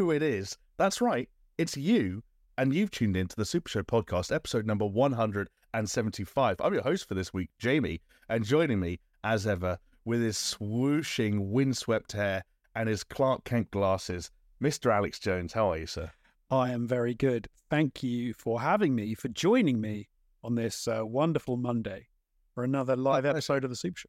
who it is. That's right, it's you, and you've tuned in to the Super Show podcast, episode number 175. I'm your host for this week, Jamie, and joining me, as ever, with his swooshing, windswept hair and his Clark Kent glasses, Mr. Alex Jones. How are you, sir? I am very good. Thank you for having me, for joining me on this uh, wonderful Monday for another live episode of the Super Show.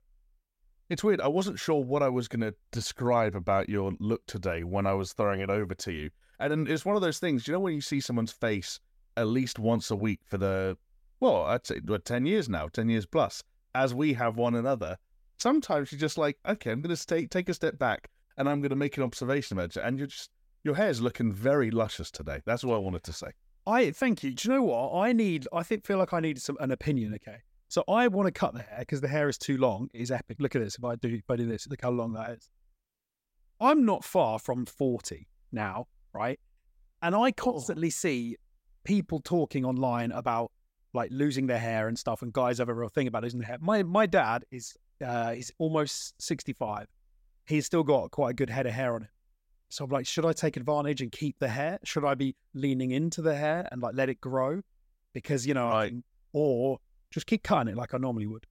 It's weird. I wasn't sure what I was going to describe about your look today when I was throwing it over to you. And it's one of those things, you know, when you see someone's face at least once a week for the, well, I'd say well, 10 years now, 10 years plus, as we have one another, sometimes you're just like, okay, I'm going to take, take a step back and I'm going to make an observation about it. And you're just, your hair's looking very luscious today. That's what I wanted to say. I thank you. Do you know what I need? I think feel like I need some an opinion. Okay, so I want to cut the hair because the hair is too long. It is epic. Look at this. If I do, if I do this, look how long that is. I'm not far from forty now, right? And I constantly see people talking online about like losing their hair and stuff, and guys have a real thing about losing their hair. My my dad is uh, he's almost sixty five. He's still got quite a good head of hair on him. So I'm like, should I take advantage and keep the hair? Should I be leaning into the hair and like let it grow? Because you know, right. can, or just keep cutting it like I normally would.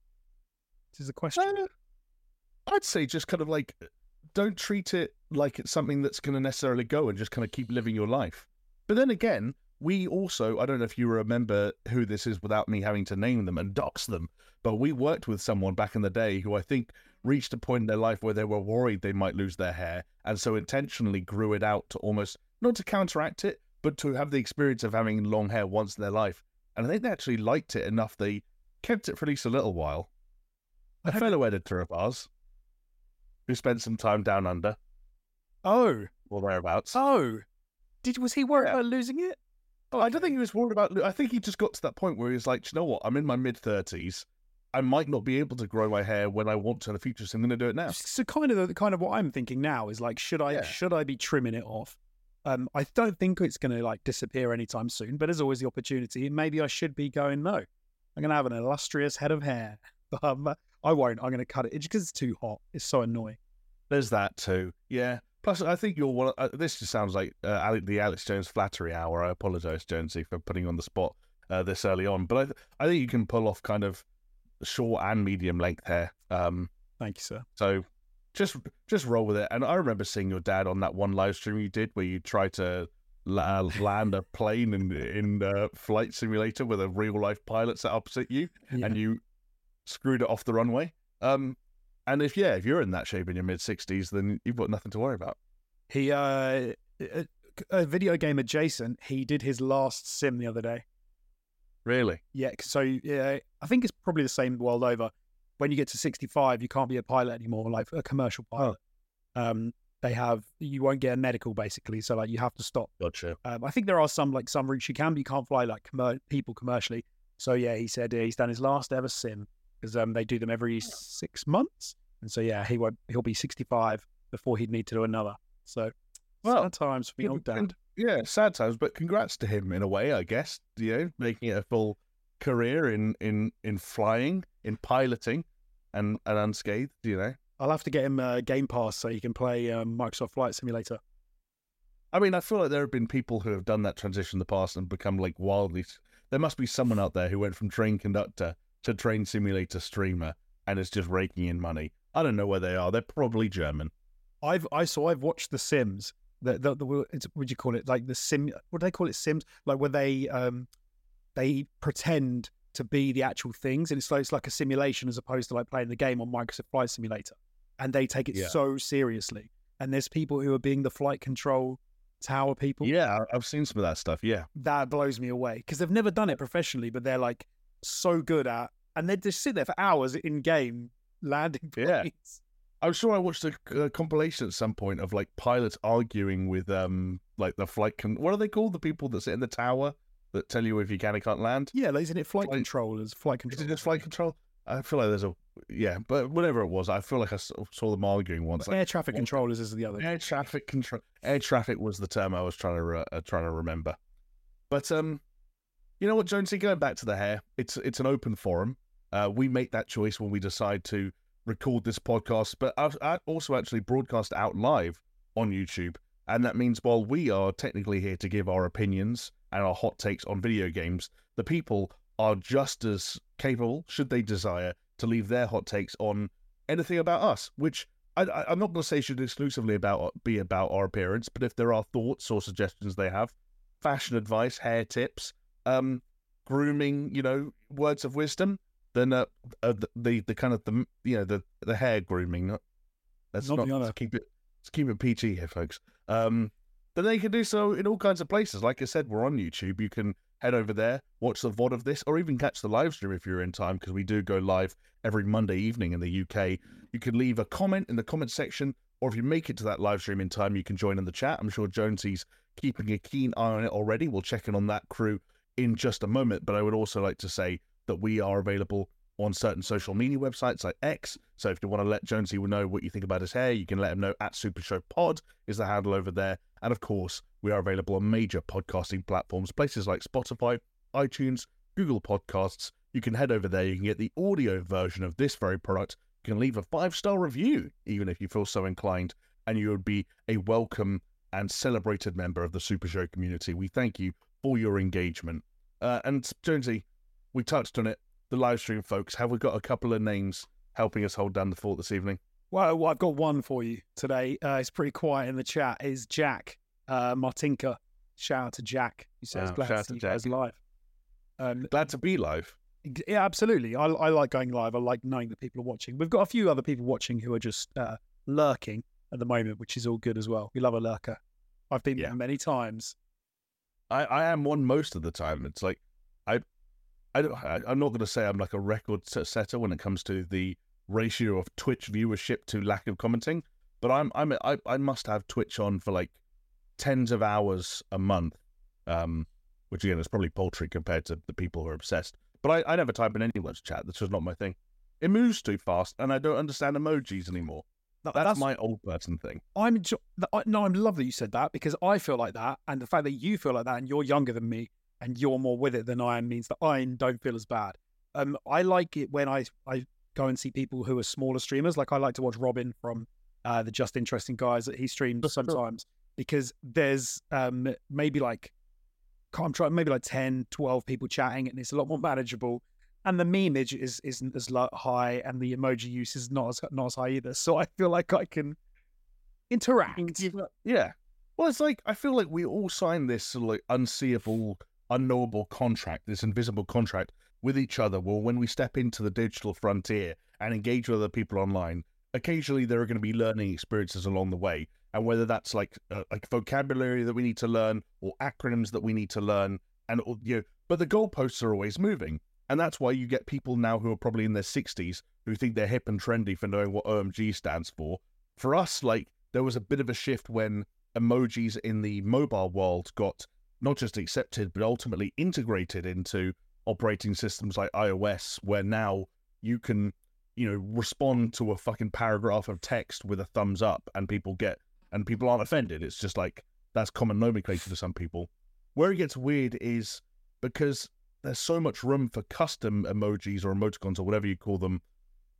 This is the question. Uh, I'd say just kind of like don't treat it like it's something that's going to necessarily go and just kind of keep living your life. But then again, we also, I don't know if you remember who this is without me having to name them and dox them, but we worked with someone back in the day who I think reached a point in their life where they were worried they might lose their hair and so intentionally grew it out to almost, not to counteract it, but to have the experience of having long hair once in their life. And I think they actually liked it enough they kept it for at least a little while. A fellow editor of ours who spent some time down under. Oh. Or thereabouts. Oh. Did was he worried yeah. about losing it? Oh, I don't think he was worried about. I think he just got to that point where he was like, you know what? I'm in my mid thirties. I might not be able to grow my hair when I want to in the future, so I'm going to do it now. So, kind of the kind of what I'm thinking now is like, should I yeah. should I be trimming it off? Um, I don't think it's going to like disappear anytime soon, but there's always the opportunity. Maybe I should be going no. I'm going to have an illustrious head of hair. Um, I won't. I'm going to cut it it's because it's too hot. It's so annoying. There's that too. Yeah. Plus, I think you're one. Uh, this just sounds like uh, the Alex Jones flattery hour. I apologize, Jonesy, for putting on the spot uh, this early on. But I, th- I think you can pull off kind of short and medium length hair. Um, Thank you, sir. So just just roll with it. And I remember seeing your dad on that one live stream you did where you tried to uh, land a plane in in uh, flight simulator with a real life pilot sat opposite you, yeah. and you screwed it off the runway. Um, and if yeah, if you're in that shape in your mid sixties, then you've got nothing to worry about. He uh, a video game adjacent. He did his last sim the other day. Really? Yeah. So yeah, I think it's probably the same world over. When you get to 65, you can't be a pilot anymore, like a commercial pilot. Oh. Um, they have you won't get a medical basically, so like you have to stop. Gotcha. Um, I think there are some like some routes you can, but you can't fly like com- people commercially. So yeah, he said uh, he's done his last ever sim because um, they do them every six months, and so yeah, he won't. He'll be 65 before he'd need to do another. So well, sad times for me old dad. Yeah, sad times, but congrats to him in a way, I guess. You know, making it a full career in in in flying, in piloting, and and unscathed. You know, I'll have to get him a Game Pass so he can play um, Microsoft Flight Simulator. I mean, I feel like there have been people who have done that transition in the past and become like wildly. There must be someone out there who went from train conductor to train simulator streamer and is just raking in money. I don't know where they are. They're probably German. I've I saw I've watched The Sims the, the, the it's, what do you call it? Like the sim, what do they call it? Sims, like where they um they pretend to be the actual things, and it's like it's like a simulation as opposed to like playing the game on Microsoft Flight Simulator, and they take it yeah. so seriously. And there's people who are being the flight control tower people. Yeah, I've seen some of that stuff. Yeah, that blows me away because they've never done it professionally, but they're like so good at, and they just sit there for hours in game landing planes. Yeah. I'm sure I watched a, a, compilation at some point of like pilots arguing with um like the flight con- what are they called the people that sit in the tower that tell you if you can or can't land. Yeah, isn't it flight, flight controllers? Flight control. Is it just flight control? I feel like there's a yeah, but whatever it was, I feel like I saw them arguing once. Like, air traffic controllers is the other. Air traffic control. Air traffic was the term I was trying to re- uh, trying to remember. But um, you know what, Jonesy? Going back to the hair, it's it's an open forum. Uh, we make that choice when we decide to record this podcast, but I've, I also actually broadcast out live on YouTube And that means while we are technically here to give our opinions and our hot takes on video games, the people are just as capable, should they desire, to leave their hot takes on anything about us, which I, am not going to say should exclusively about be about our appearance, but if there are thoughts or suggestions they have, fashion advice, hair tips, um, grooming, you know, words of wisdom, then uh, uh, the, the, the kind of the you know the the hair grooming. Not, let's not, not let's keep it let's keep it PG here, folks. Um, then they can do so in all kinds of places. Like I said, we're on YouTube. You can head over there, watch the VOD of this, or even catch the live stream if you're in time, because we do go live every Monday evening in the UK. You can leave a comment in the comment section, or if you make it to that live stream in time, you can join in the chat. I'm sure Jonesy's keeping a keen eye on it already. We'll check in on that crew in just a moment. But I would also like to say that we are available on certain social media websites like X. So if you want to let Jonesy know what you think about his hair, you can let him know at Super Show Pod is the handle over there. And of course, we are available on major podcasting platforms, places like Spotify, iTunes, Google Podcasts. You can head over there. You can get the audio version of this very product. You can leave a five star review, even if you feel so inclined, and you would be a welcome and celebrated member of the Super Show community. We thank you for your engagement. Uh, and Jonesy, we touched on it. The live stream folks, have we got a couple of names helping us hold down the fort this evening? Well, I've got one for you today. Uh, it's pretty quiet in the chat. Is Jack uh, Martinka? Shout out to Jack. He says, wow, "Glad to see you guys live." Um, Glad to be live. Yeah, absolutely. I, I like going live. I like knowing that people are watching. We've got a few other people watching who are just uh, lurking at the moment, which is all good as well. We love a lurker. I've been yeah. there many times. I, I am one most of the time. It's like I don't, I, am not going to say I'm like a record setter when it comes to the ratio of Twitch viewership to lack of commenting, but I'm I'm I, I must have Twitch on for like tens of hours a month, um, which again is probably paltry compared to the people who are obsessed. But I, I never type in anyone's chat. That's just not my thing. It moves too fast, and I don't understand emojis anymore. that's, that's, my old person thing. I'm no, I'm love that you said that because I feel like that, and the fact that you feel like that, and you're younger than me, and you're more with it than I am means that I don't feel as bad. Um, I like it when I I go and see people who are smaller streamers. Like I like to watch Robin from uh, the Just Interesting guys that he streams sometimes because there's um maybe like I'm trying maybe like 10, 12 people chatting and it's a lot more manageable. And the memeage is isn't as high, and the emoji use is not as not as high either. So I feel like I can interact. Yeah. Well, it's like I feel like we all signed this like unseeable unknowable contract, this invisible contract with each other. Well, when we step into the digital frontier and engage with other people online, occasionally there are going to be learning experiences along the way. And whether that's like uh, like vocabulary that we need to learn or acronyms that we need to learn, and you know, but the goalposts are always moving, and that's why you get people now who are probably in their sixties who think they're hip and trendy for knowing what OMG stands for. For us, like there was a bit of a shift when emojis in the mobile world got not just accepted, but ultimately integrated into operating systems like iOS, where now you can, you know, respond to a fucking paragraph of text with a thumbs up and people get, and people aren't offended. It's just like, that's common nomenclature to some people. Where it gets weird is because there's so much room for custom emojis or emoticons or whatever you call them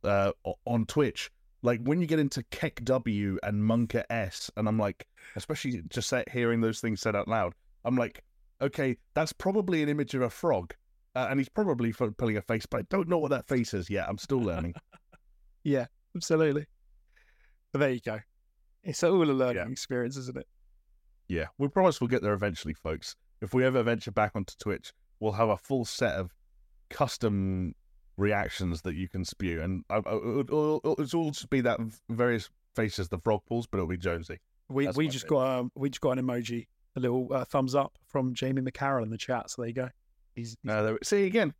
uh, on Twitch. Like when you get into KEKW and monkaS, and I'm like, especially just hearing those things said out loud, I'm like, okay, that's probably an image of a frog, uh, and he's probably pulling a face, but I don't know what that face is yet. I'm still learning. yeah, absolutely. But there you go. It's all a learning yeah. experience, isn't it? Yeah, we promise we'll get there eventually, folks. If we ever venture back onto Twitch, we'll have a full set of custom reactions that you can spew, and uh, uh, it'll, it'll all just be that various faces the frog pulls, but it'll be Jonesy. We That's we just got um, we just got an emoji a little uh, thumbs up from Jamie McCarroll in the chat. So there you go. He's, he's... Uh, see again.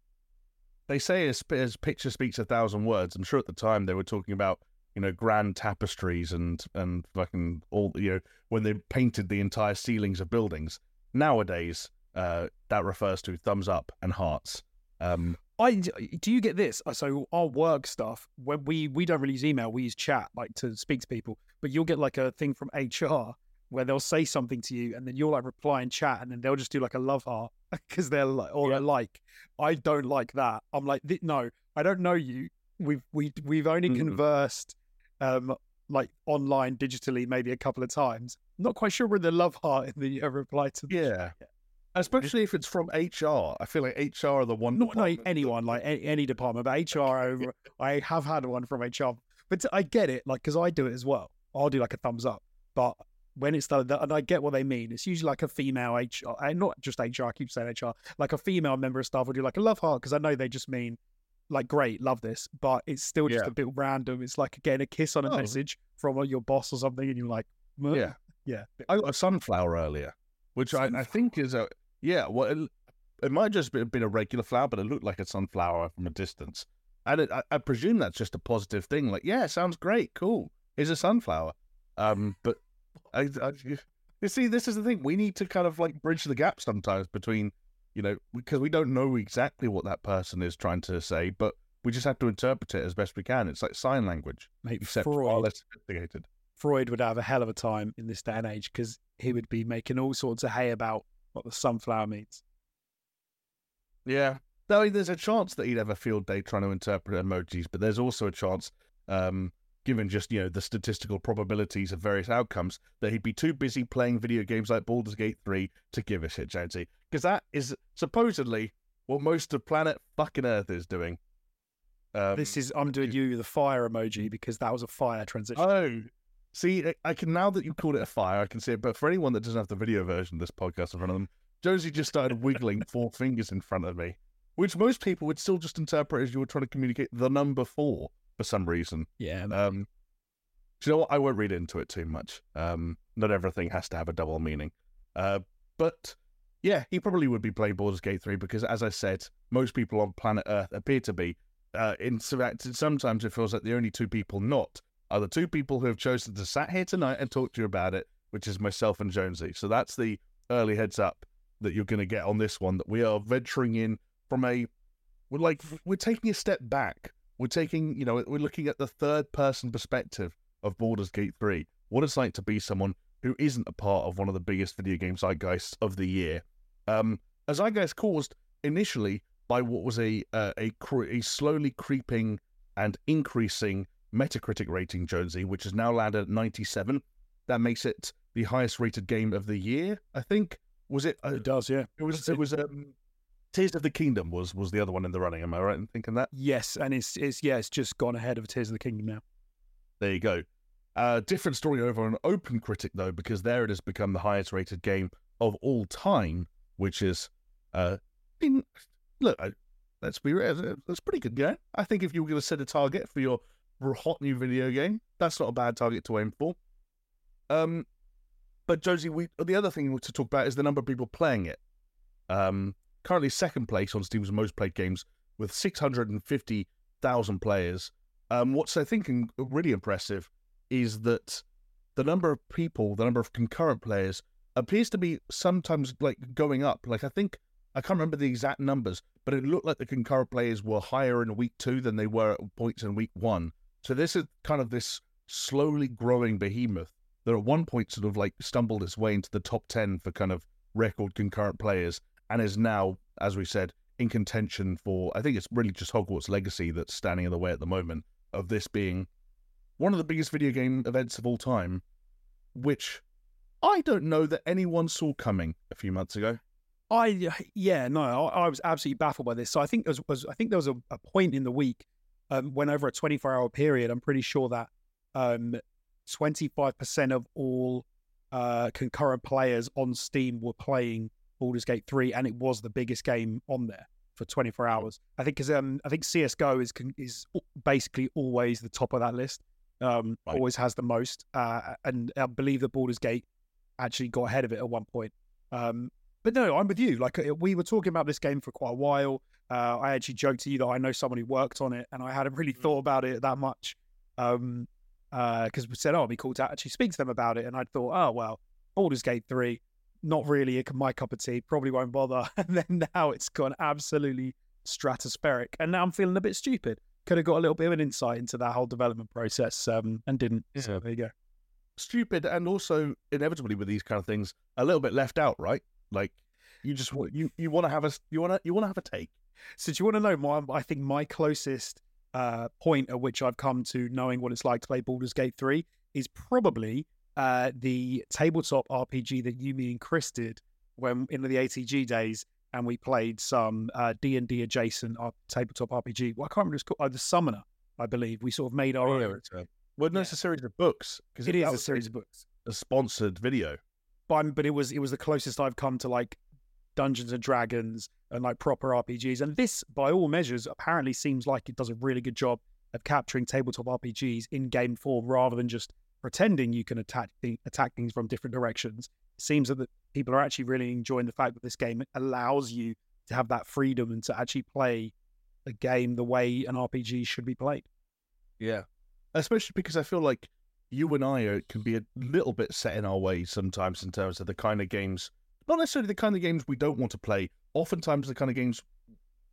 They say his, his picture speaks a thousand words. I'm sure at the time they were talking about you know grand tapestries and and fucking all you know when they painted the entire ceilings of buildings. Nowadays, uh, that refers to thumbs up and hearts. Um, I do you get this? So our work stuff when we we don't really use email, we use chat like to speak to people. But you'll get like a thing from HR where they'll say something to you and then you'll like reply in chat and then they'll just do like a love heart because they're like or yeah. like I don't like that. I'm like no, I don't know you. We've we we've only mm-hmm. conversed um like online digitally maybe a couple of times. Not quite sure we're the love heart in the uh, reply to the Yeah. Especially if it's from HR. I feel like HR are the one. not like anyone, like any, any department, but HR. Over, I have had one from HR, but I get it, like because I do it as well. I'll do like a thumbs up, but when it's done, and I get what they mean. It's usually like a female HR, and not just HR. I keep saying HR, like a female member of staff would do like a love heart because I know they just mean like great, love this, but it's still just Yeah. a bit random. It's like getting a kiss on a Oh. message from your boss or something, and you're like, "Well, Yeah. yeah, I got a sunflower earlier, which I, I think is a yeah. Well, it, it might just have been a regular flower, but it looked like a sunflower from a distance. And it, I, I presume that's just a positive thing. Like, yeah, sounds great, cool. Here's a sunflower. Um, but I, I, you see, this is the thing. We need to kind of like bridge the gap sometimes between, you know, because we don't know exactly what that person is trying to say, but we just have to interpret it as best we can. It's like sign language, mate, except far Freud, less sophisticated. Freud would have a hell of a time in this day and age because he would be making all sorts of hay about what the sunflower means. Yeah. Though there's a chance that he'd have a field day trying to interpret emojis, but there's also a chance, um, given just, you know, the statistical probabilities of various outcomes, that he'd be too busy playing video games like Baldur's Gate 3 to give a shit, Jonesy. Because that is supposedly what most of planet fucking Earth is doing. Um, this is I'm doing you the fire emoji because that was a fire transition. Oh, see, I- I can now that you called it a fire, I can see it. But for anyone that doesn't have the video version of this podcast in front of them, Jonesy just started wiggling four fingers in front of me, which most people would still just interpret as you were trying to communicate the number four for some reason. yeah. Um, do you know what? I won't read into it too much. Um, not everything has to have a double meaning. Uh, but yeah, he probably would be playing Baldur's Gate 3 because, as I said, most people on planet Earth appear to be. Uh, in fact, sometimes it feels like the only two people not are the two people who have chosen to sat here tonight and talk to you about it, which is myself and Jonesy. So that's the early heads up that you're going to get on this one. That we are venturing in from a, we're like we're taking a step back. We're taking, you know, we're looking at the third person perspective of Baldur's Gate 3. What it's like to be someone who isn't a part of one of the biggest video game zeitgeists of the year. Um, a zeitgeist caused initially by what was a uh, a, a slowly creeping and increasing Metacritic rating, Jonesy, which has now landed at 97. That makes it the highest rated game of the year, I think. Was it? Uh, it does, yeah. it was. It was. Um, Tears of the Kingdom was was the other one in the running. Am I right in thinking that? Yes, and it's it's yeah, it's just gone ahead of Tears of the Kingdom now. There you go. Uh, different story over on Open Critic though, because there it has become the highest rated game of all time, which is, uh, I mean, look, I, let's be real, that's pretty good game. I think if you were going to set a target for your hot new video game, that's not a bad target to aim for. Um, but Jonesy, we the other thing to talk about is the number of people playing it. Um, currently second place on Steam's most played games with six hundred and fifty thousand players. Um, what's I think really impressive is that the number of people, the number of concurrent players, appears to be sometimes like going up. Like I think I can't remember the exact numbers, but it looked like the concurrent players were higher in week two than they were at points in week one. So this is kind of this slowly growing behemoth that at one point sort of like stumbled its way into the top ten for kind of record concurrent players and is now, as we said, in contention for I think it's really just Hogwarts Legacy that's standing in the way at the moment of this being one of the biggest video game events of all time, which I don't know that anyone saw coming a few months ago. I yeah no I, I was absolutely baffled by this. So I think there was, was I think there was a, a point in the week um, when over a 24 hour period, I'm pretty sure that um, 25% of all uh, concurrent players on Steam were playing Baldur's Gate 3, and it was the biggest game on there for 24 hours. I think because um, I think CS:GO is is basically always the top of that list. Um, Right. Always has the most, uh, and I believe that Baldur's Gate actually got ahead of it at one point. Um, but no, I'm with you. Like uh, we were talking about this game for quite a while. Uh, I actually joked to you that I know someone who worked on it, and I hadn't really thought about it that much. Um, because we said, "Oh, it'd be cool to actually speak to them about it," and I thought, "Oh well, Baldur's Gate three, not really my cup of tea. Probably won't bother." And then now it's gone absolutely stratospheric, and now I'm feeling a bit stupid. Could have got a little bit of an insight into that whole development process, um, and didn't. So there you go. Stupid and also inevitably with these kind of things, a little bit left out, right? Like you just want you you want to have a you want to you want to have a take. So do you want to know my? I think my closest uh, point at which I've come to knowing what it's like to play Baldur's Gate 3 is probably uh, the tabletop RPG that you, me, and Chris did when in the ATG days, and we played some uh, D and D adjacent uh, tabletop RPG. Well, I can't remember it's called. Oh, the Summoner, I believe. We sort of made our Oh, own. yeah, uh, well, no, it's a series of books because It is a series of books, a sponsored video. but, but it was it was the closest I've come to like Dungeons and Dragons and like proper RPGs. And this, by all measures, apparently seems like it does a really good job of capturing tabletop RPGs in game form rather than just pretending you can attack attack things from different directions. It seems that the people are actually really enjoying the fact that this game allows you to have that freedom and to actually play a game the way an RPG should be played. Yeah, especially because I feel like you and I are, can be a little bit set in our ways sometimes in terms of the kind of games, not necessarily the kind of games we don't want to play. Oftentimes, the kind of games,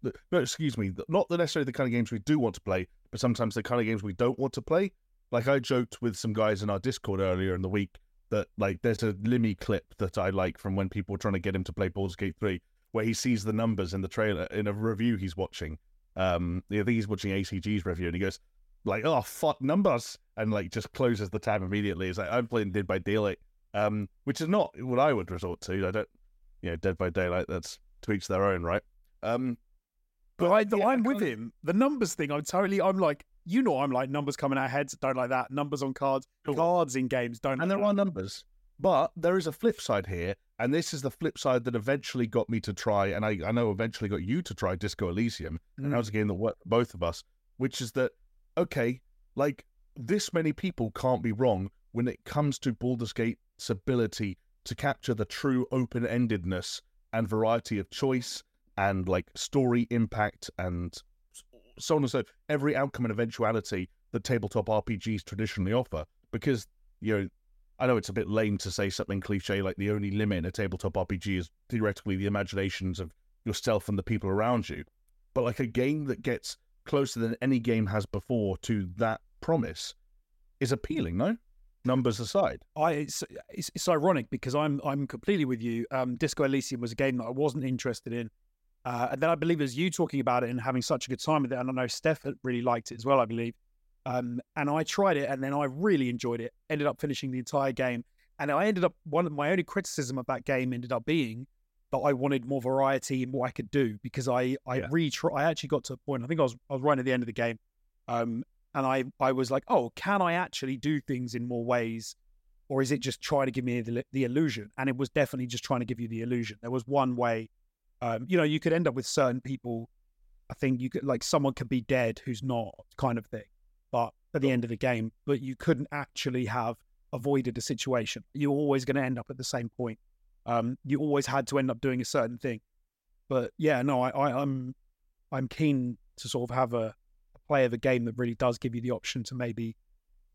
no, excuse me, not necessarily the kind of games we do want to play, but sometimes the kind of games we don't want to play. Like I joked with some guys in our Discord earlier in the week that like there's a Limmy clip that I like from when people were trying to get him to play Baldur's Gate 3, where he sees the numbers in the trailer in a review he's watching. Um, I think he's watching ACG's review, and he goes, like, oh fuck numbers, and like just closes the tab immediately. It's like I'm playing Dead by Daylight, um, which is not what I would resort to. I don't, you know, Dead by Daylight. That's to each their own, right? Um, But I, yeah, I'm I with him. The numbers thing, I'm totally. I'm like, you know, I'm like numbers coming out heads. Don't like that. Numbers on cards, Sure. cards in games. Don't. and like there that. are numbers, but there is a flip side here, and this is the flip side that eventually got me to try, and I, I know eventually got you to try Disco Elysium, and Mm. that was a game that worked for both of us, which is that okay, like this many people can't be wrong when it comes to Baldur's Gate's ability to capture the true open-endedness and variety of choice and like story impact and so on and so every outcome and eventuality that tabletop RPGs traditionally offer. Because you know, I know it's a bit lame to say something cliche like the only limit in a tabletop RPG is theoretically the imaginations of yourself and the people around you. But like a game that gets closer than any game has before to that promise is appealing, no? Numbers aside. I it's, it's it's ironic because I'm I'm completely with you. Um, Disco Elysium was a game that I wasn't interested in, uh, and then I believe it was you talking about it and having such a good time with it, and I know Steph really liked it as well. I believe, um, and I tried it, and then I really enjoyed it. Ended up finishing the entire game, and I ended up one of my only criticism of that game ended up being that I wanted more variety in what I could do because I I Yeah. retry I actually got to a point. I think I was I was right at the end of the game, um, and I I was like, oh, can I actually do things in more ways, or is it just trying to give me the, the illusion? And it was definitely just trying to give you the illusion. There was one way, um, you know, you could end up with certain people. I think you could like someone could be dead who's not kind of thing, but at the end of the game, but you couldn't actually have avoided a situation. You're always going to end up at the same point. Um, you always had to end up doing a certain thing. But yeah, no, I, I I'm I'm keen to sort of have a, a play of a game that really does give you the option to maybe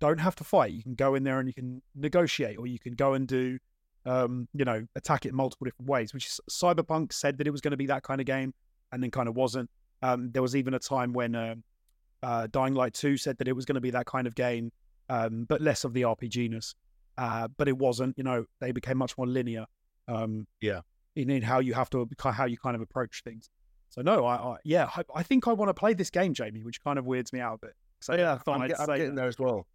don't have to fight. You can go in there and you can negotiate, or you can go and do, um, you know, attack it in multiple different ways. Which is, Cyberpunk said that it was going to be that kind of game, and then kind of wasn't. Um, there was even a time when um, uh, Dying Light Two said that it was going to be that kind of game, um, but less of the RPG-ness. Uh, but it wasn't. You know, they became much more linear. Um, Yeah. In, in how you have to how you kind of approach things. So no, I, I yeah, I, I think I want to play this game, Jamie, which kind of weirds me out a bit. So yeah, I I'm, get- getting that. there as well.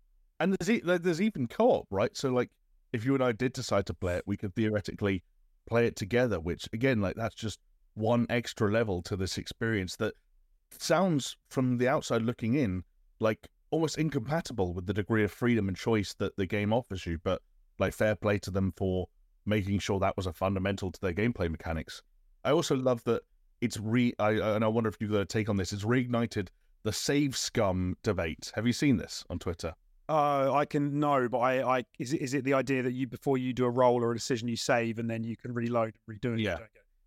And there's e- there's even co-op, right? So like, if you and I did decide to play it, we could theoretically play it together. Which again, like that's just one extra level to this experience that sounds from the outside looking in like almost incompatible with the degree of freedom and choice that the game offers you. But like, fair play to them for making sure that was a fundamental to their gameplay mechanics. I also love that it's re. I and I wonder if you've got a take on this. It's reignited the save scum debate. Have you seen this on Twitter? Uh, I can no, but I, I is it is it the idea that you before you do a roll or a decision you save and then you can reload and redo it? Yeah.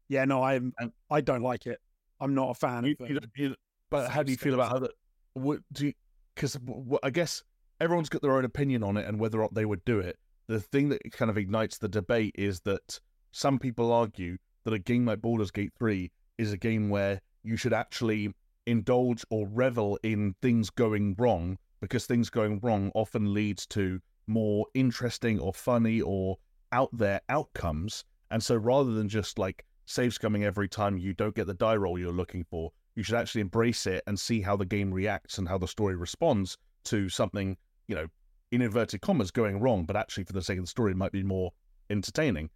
yeah. No, I'm And- I don't like it. I'm not a fan You, of you, you- but how do you feel about how that? What do you? Because I guess everyone's got their own opinion on it and whether or not they would do it. The thing that kind of ignites the debate is that some people argue that a game like Baldur's Gate 3 is a game where you should actually indulge or revel in things going wrong because things going wrong often leads to more interesting or funny or out there outcomes. And so rather than just like saves coming every time you don't get the die roll you're looking for, You should actually embrace it and see how the game reacts and how the story responds to something, you know, in inverted commas going wrong, but actually for the sake of the story, it might be more entertaining.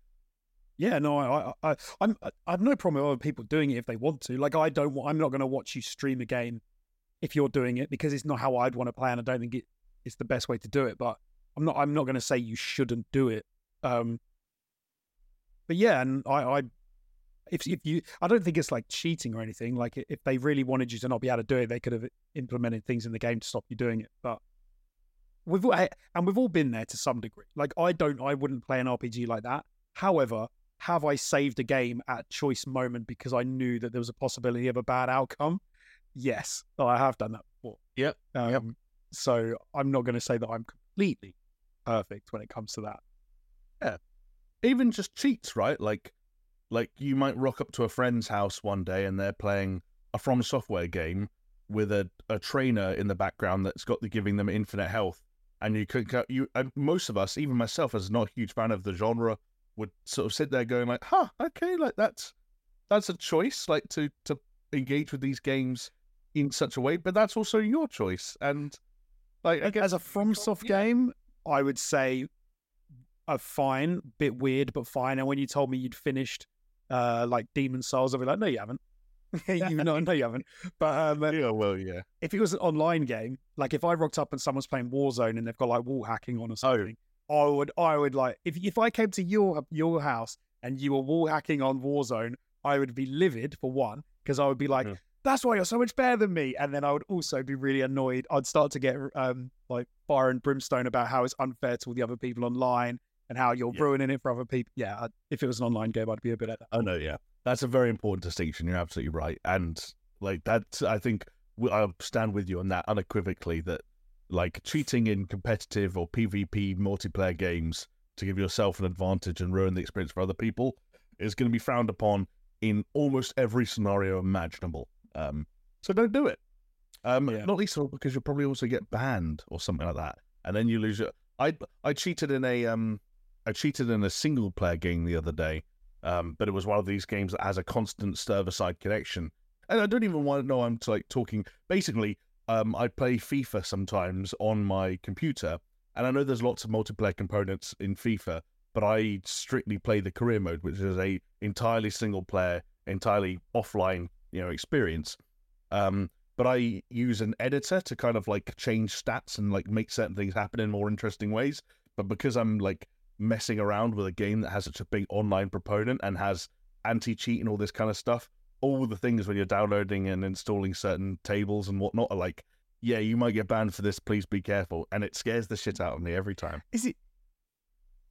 Yeah, no, I, I, I, I'm, I have no problem with other people doing it if they want to. Like, I don't, I'm not going to watch you stream a game if you're doing it because it's not how I'd want to play, and I don't think it, it's the best way to do it. But I'm not, I'm not going to say you shouldn't do it. Um, but yeah, and I, I, if if you, I don't think it's like cheating or anything. Like, if they really wanted you to not be able to do it, they could have implemented things in the game to stop you doing it. But we've and we've all been there to some degree. Like, I don't, I wouldn't play an RPG like that. However, have I saved a game at choice moment because I knew that there was a possibility of a bad outcome? Yes, I have done that before. Yep. Um, yep. So I'm not going to say that I'm completely perfect when it comes to that. Yeah. Even just cheats, right? Like, like you might rock up to a friend's house one day and they're playing a From Software game with a, a trainer in the background that's got the giving them infinite health, and you could you and most of us, even myself, as not a huge fan of the genre would sort of sit there going like, "Huh, okay, like that's that's a choice, like to to engage with these games in such a way, but that's also your choice." And like, guess, as a FromSoft yeah. game, I would say a fine, bit weird, but fine. And when you told me you'd finished uh like Demon's Souls, I'd be like, "No, you haven't." you know, no, you haven't. But um, yeah, well, yeah. If it was an online game, like if I rocked up and someone's playing Warzone and they've got like wall hacking on or oh. something, I would I would like if if I came to your your house and you were wall hacking on Warzone, I would be livid for one because I would be like, "That's why you're so much better than me," and then I would also be really annoyed. I'd start to get um like fire and brimstone about how it's unfair to all the other people online and how you're yeah. ruining it for other people. Yeah, if it was an online game, I'd be a bit at that. Oh no, yeah, that's a very important distinction. You're absolutely right, and like that, I think I'll stand with you on that unequivocally. That like cheating in competitive or PvP multiplayer games to give yourself an advantage and ruin the experience for other people is going to be frowned upon in almost every scenario imaginable. Um, so don't do it. Um, yeah. Not least of all because you'll probably also get banned or something like that, and then you lose your. I I cheated in a um, I cheated in a single player game the other day, um, but it was one of these games that has a constant server side connection, and I don't even want to know I'm like talking. Basically, um, I play FIFA sometimes on my computer, and I know there's lots of multiplayer components in FIFA, but I strictly play the career mode, which is a entirely single player, entirely offline, you know, experience. Um, but I use an editor to kind of like change stats and like make certain things happen in more interesting ways. But because I'm like messing around with a game that has such a big online proponent and has anti cheat and all this kind of stuff, all the things when you're downloading and installing certain tables and whatnot are like, yeah, you might get banned for this. Please be careful, and it scares the shit out of me every time. Is it?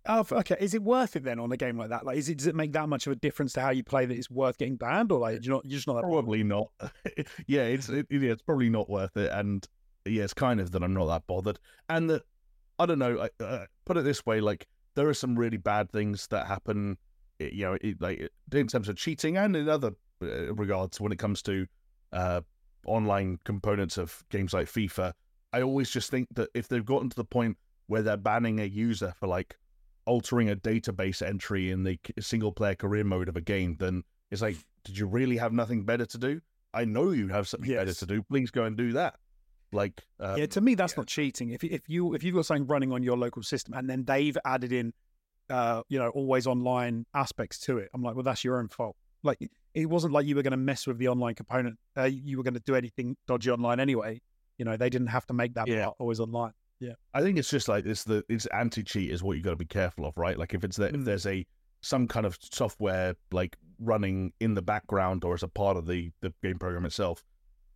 Oh, okay. Is it worth it then on a game like that? Like, is it does it make that much of a difference to how you play that it's worth getting banned, or like you're not you're just not probably not. yeah, it's it, yeah, it's probably not worth it, and yeah, it's kind of that I'm not that bothered, and that I don't know. Uh, put it this way, like there are some really bad things that happen, you know, like in terms of cheating and in other uh, regards when it comes to uh, online components of games like FIFA. I always just think that if they've gotten to the point where they're banning a user for like altering a database entry in the single player career mode of a game, then it's like, did you really have nothing better to do? I know you have something yes. better to do. Please go and do that. Like, um, yeah, to me, that's yeah. not cheating. If if you if you've got something running on your local system and then they've added in, uh, you know, always online aspects to it, I'm like, well, that's your own fault. Like it wasn't like you were going to mess with the online component. Uh, you were going to do anything dodgy online anyway. You know, they didn't have to make that yeah. part always online. Yeah, I think it's just like it's the it's anti cheat is what you got to be careful of, right? Like if it's that if there's a some kind of software like running in the background or as a part of the the game program itself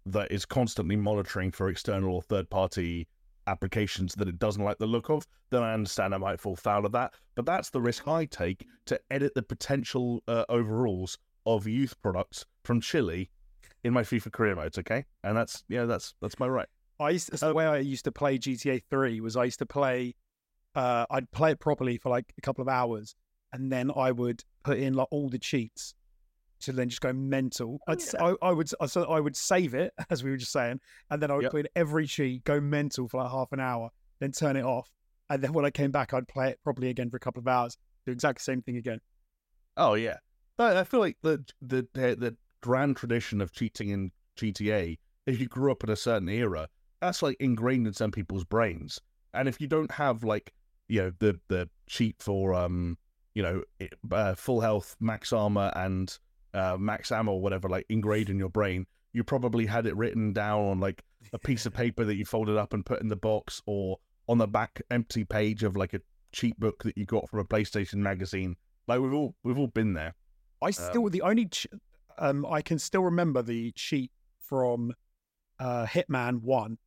that is constantly monitoring for external or third party applications that it doesn't like the look of, then I understand I might fall foul of that. But that's the risk I take to edit the potential uh, overalls of youth products from Chile in my FIFA career modes. Okay, and that's yeah, that's that's my right. I used to, the way I used to play GTA Three was I used to play. Uh, I'd play it properly for like a couple of hours, and then I would put in like all the cheats to then just go mental. Oh, yeah. I, I, would so I would save it as we were just saying, and then I would yep. put in every cheat, go mental for like half an hour, then turn it off, and then when I came back, I'd play it properly again for a couple of hours, do exactly the same thing again. Oh yeah, but I feel like the the the grand tradition of cheating in GTA, if you grew up in a certain era, that's like ingrained in some people's brains. And if you don't have like, you know, the the cheat for um, you know, uh, full health, max armor, and uh, max ammo, or whatever, like ingrained in your brain, you probably had it written down on like a piece of paper that you folded up and put in the box, or on the back empty page of like a cheat book that you got from a PlayStation magazine. Like we've all we've all been there. I still um, the only ch- um I can still remember the cheat from uh Hitman One.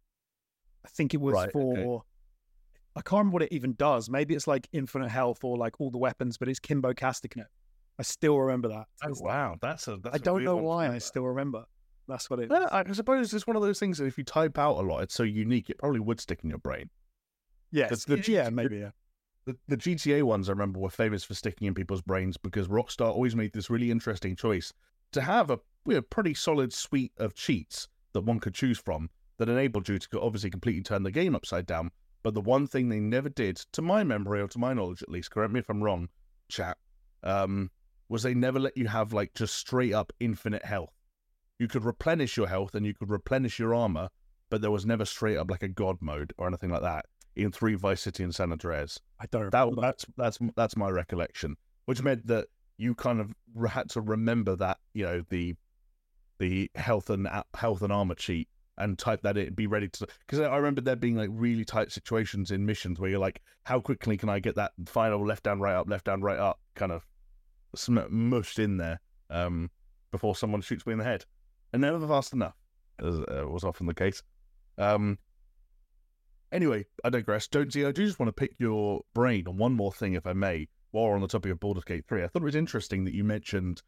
I think it was right, for okay. I can't remember what it even does. Maybe it's like infinite health or like all the weapons, but it's Kimbo Casticnet. I still remember that. Oh, wow, that's a. That's I don't know why I still remember. That's what it. Yeah, I suppose it's one of those things that if you type out a lot, it's so unique, it probably would stick in your brain. Yes, the, yeah, maybe yeah. The, the GTA ones I remember were famous for sticking in people's brains because Rockstar always made this really interesting choice to have a, a pretty solid suite of cheats that one could choose from that enabled you to obviously completely turn the game upside down. But the one thing they never did, to my memory or to my knowledge at least, correct me if I'm wrong, chat, um, was they never let you have like just straight up infinite health. You could replenish your health and you could replenish your armor, but there was never straight up like a god mode or anything like that in three Vice City and San Andreas. I don't. That, that's that's that's my recollection, which meant that you kind of had to remember that you know the the health and health and armor cheat and type that in, be ready to. Because I remember there being like really tight situations in missions where you're like, how quickly can I get that final left down, right up, left down, right up kind of mushed in there um, before someone shoots me in the head, and never fast enough, as uh, was often the case. Um, Anyway, I digress. Jonesy, I do just want to pick your brain on one more thing, if I may, while we're on the topic of Baldur's Gate 3. I thought it was interesting that you mentioned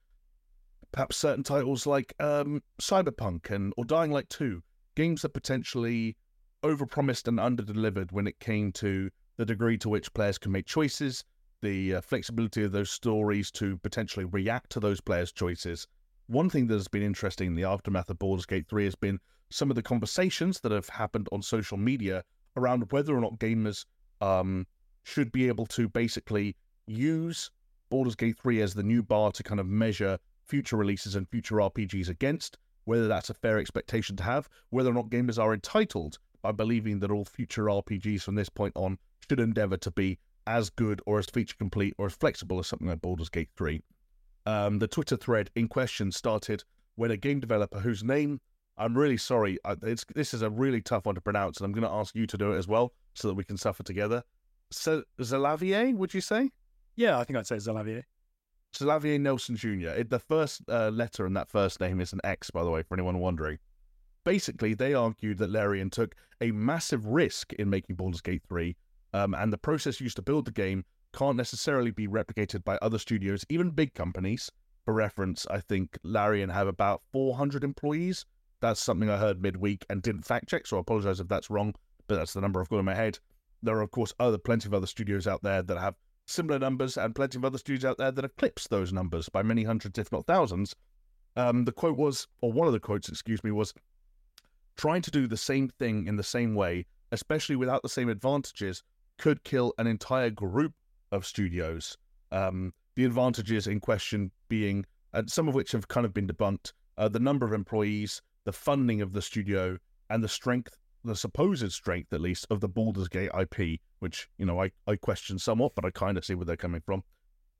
perhaps certain titles like um, Cyberpunk and or Dying Light 2, games that potentially overpromised and underdelivered when it came to the degree to which players can make choices, the uh, flexibility of those stories to potentially react to those players' choices. One thing that has been interesting in the aftermath of Baldur's Gate 3 has been some of the conversations that have happened on social media around whether or not gamers um, should be able to basically use Baldur's Gate 3 as the new bar to kind of measure future releases and future RPGs against, whether that's a fair expectation to have, whether or not gamers are entitled by believing that all future RPGs from this point on should endeavor to be as good or as feature complete or as flexible as something like Baldur's Gate 3. Um, the Twitter thread in question started when a game developer whose name I'm really sorry. This is a really tough one to pronounce, and I'm going to ask you to do it as well so that we can suffer together. So, Xalavier, would you say? Yeah, I think I'd say Xalavier. Xalavier Nelson Jr. It, the first uh, letter in that first name is an X, by the way, for anyone wondering. Basically, they argued that Larian took a massive risk in making Baldur's Gate 3, um, and the process used to build the game can't necessarily be replicated by other studios, even big companies. For reference, I think Larian have about 400 employees, that's something I heard midweek and didn't fact check, so I apologize if that's wrong, but that's the number I've got in my head. There are, of course, other plenty of other studios out there that have similar numbers, and plenty of other studios out there that eclipse those numbers by many hundreds, if not thousands. Um, the quote was, or one of the quotes, excuse me, was trying to do the same thing in the same way, especially without the same advantages, could kill an entire group of studios. Um, the advantages in question being, uh, some of which have kind of been debunked, uh, the number of employees, the funding of the studio and the strength, the supposed strength at least, of the Baldur's Gate IP, which, you know, I, I question somewhat, but I kind of see where they're coming from.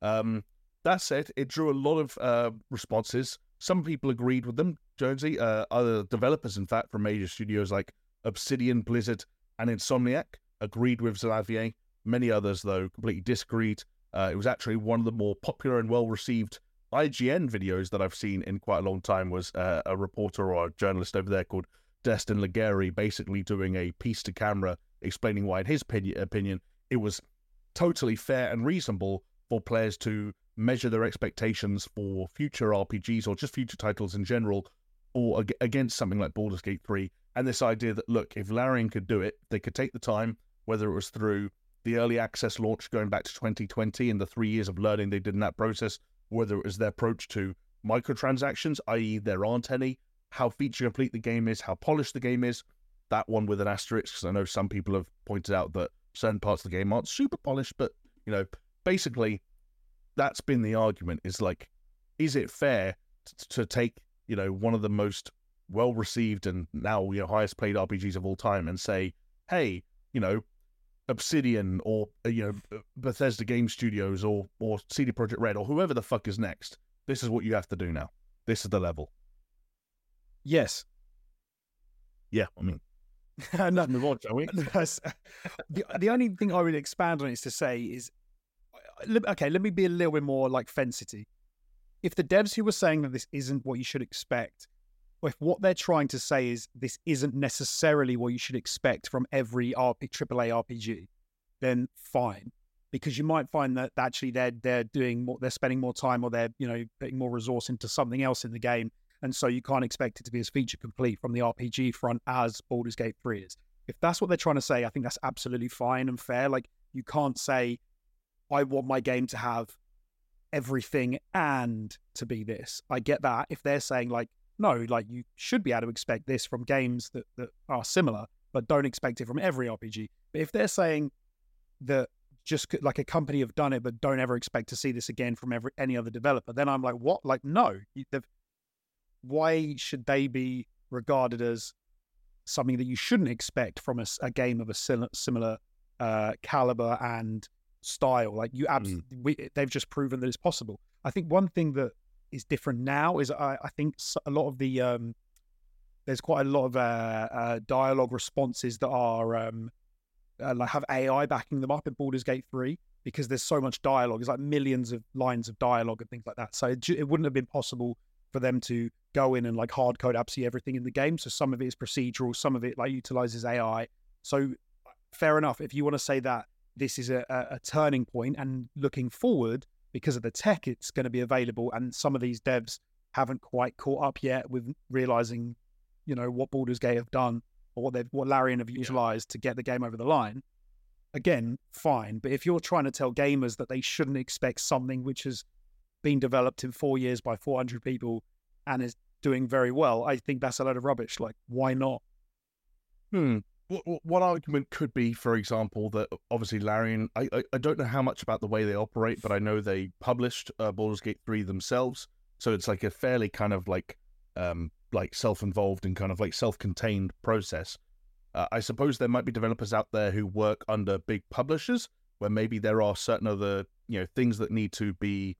Um, that said, it drew a lot of uh, responses. Some people agreed with them, Jonesy. Uh, other developers, in fact, from major studios like Obsidian, Blizzard, and Insomniac agreed with Xalavier. Many others, though, completely disagreed. Uh, it was actually one of the more popular and well received IGN videos that I've seen in quite a long time was uh, a reporter or a journalist over there called Destin Legarie basically doing a piece to camera explaining why, in his opinion, it was totally fair and reasonable for players to measure their expectations for future RPGs or just future titles in general or against something like Baldur's Gate 3. And this idea that, look, if Larian could do it, they could take the time, whether it was through the early access launch going back to 2020 and the three years of learning they did in that process, whether it was their approach to microtransactions, i.e., there aren't any, how feature complete the game is, how polished the game is. That one with an asterisk, because I know some people have pointed out that certain parts of the game aren't super polished, but you know, basically, that's been the argument. Is like, is it fair to take you know one of the most well received and now you know highest played RPGs of all time and say, hey, you know, Obsidian or uh, you know Bethesda Game Studios or or CD Projekt Red or whoever the fuck is next. This is what you have to do now. This is the level. Yes. Yeah, I mean, no, move on, shall we? The the only thing I would expand on is to say is, okay, let me be a little bit more like Fencity. If the devs who were saying that this isn't what you should expect, or if what they're trying to say is this isn't necessarily what you should expect from every RP, AAA RPG, then fine, because you might find that actually they're they're doing more, they're spending more time, or they're you know putting more resource into something else in the game, and so you can't expect it to be as feature complete from the RPG front as Baldur's Gate 3 is. If that's what they're trying to say, I think that's absolutely fine and fair. Like you can't say, I want my game to have everything and to be this. I get that. If they're saying like, no, like you should be able to expect this from games that, that are similar, but don't expect it from every RPG. But if they're saying that just like a company have done it, but don't ever expect to see this again from every any other developer, then I'm like, what? Like, no. They've- Why should they be regarded as something that you shouldn't expect from a game of a similar uh, caliber and style? Like, you absolutely, we, they've just proven that it's possible. I think one thing that is different now is I, I think a lot of the um, there's quite a lot of uh, uh, dialogue responses that are um, uh, like have AI backing them up in Baldur's Gate 3 because there's so much dialogue. It's like millions of lines of dialogue and things like that. So it, it wouldn't have been possible for them to go in and like hard code absolutely everything in the game. So some of it is procedural, some of it like utilizes AI. So fair enough. If you want to say that this is a, a, turning point and looking forward because of the tech, it's going to be available, and some of these devs haven't quite caught up yet with realizing, you know, what Baldur's Gate have done or what they've what Larian have utilized to get the game over the line. Again, fine. But if you're trying to tell gamers that they shouldn't expect something which has been developed in four years by 400 people and is doing very well, I think that's a load of rubbish. Like, why not? Hmm. What argument could be, for example, that obviously Larian, I, I, I don't know how much about the way they operate, but I know they published uh, Baldur's Gate 3 themselves. So it's like a fairly kind of like, um, like self-involved and kind of like self-contained process. Uh, I suppose there might be developers out there who work under big publishers where maybe there are certain other, you know, things that need to be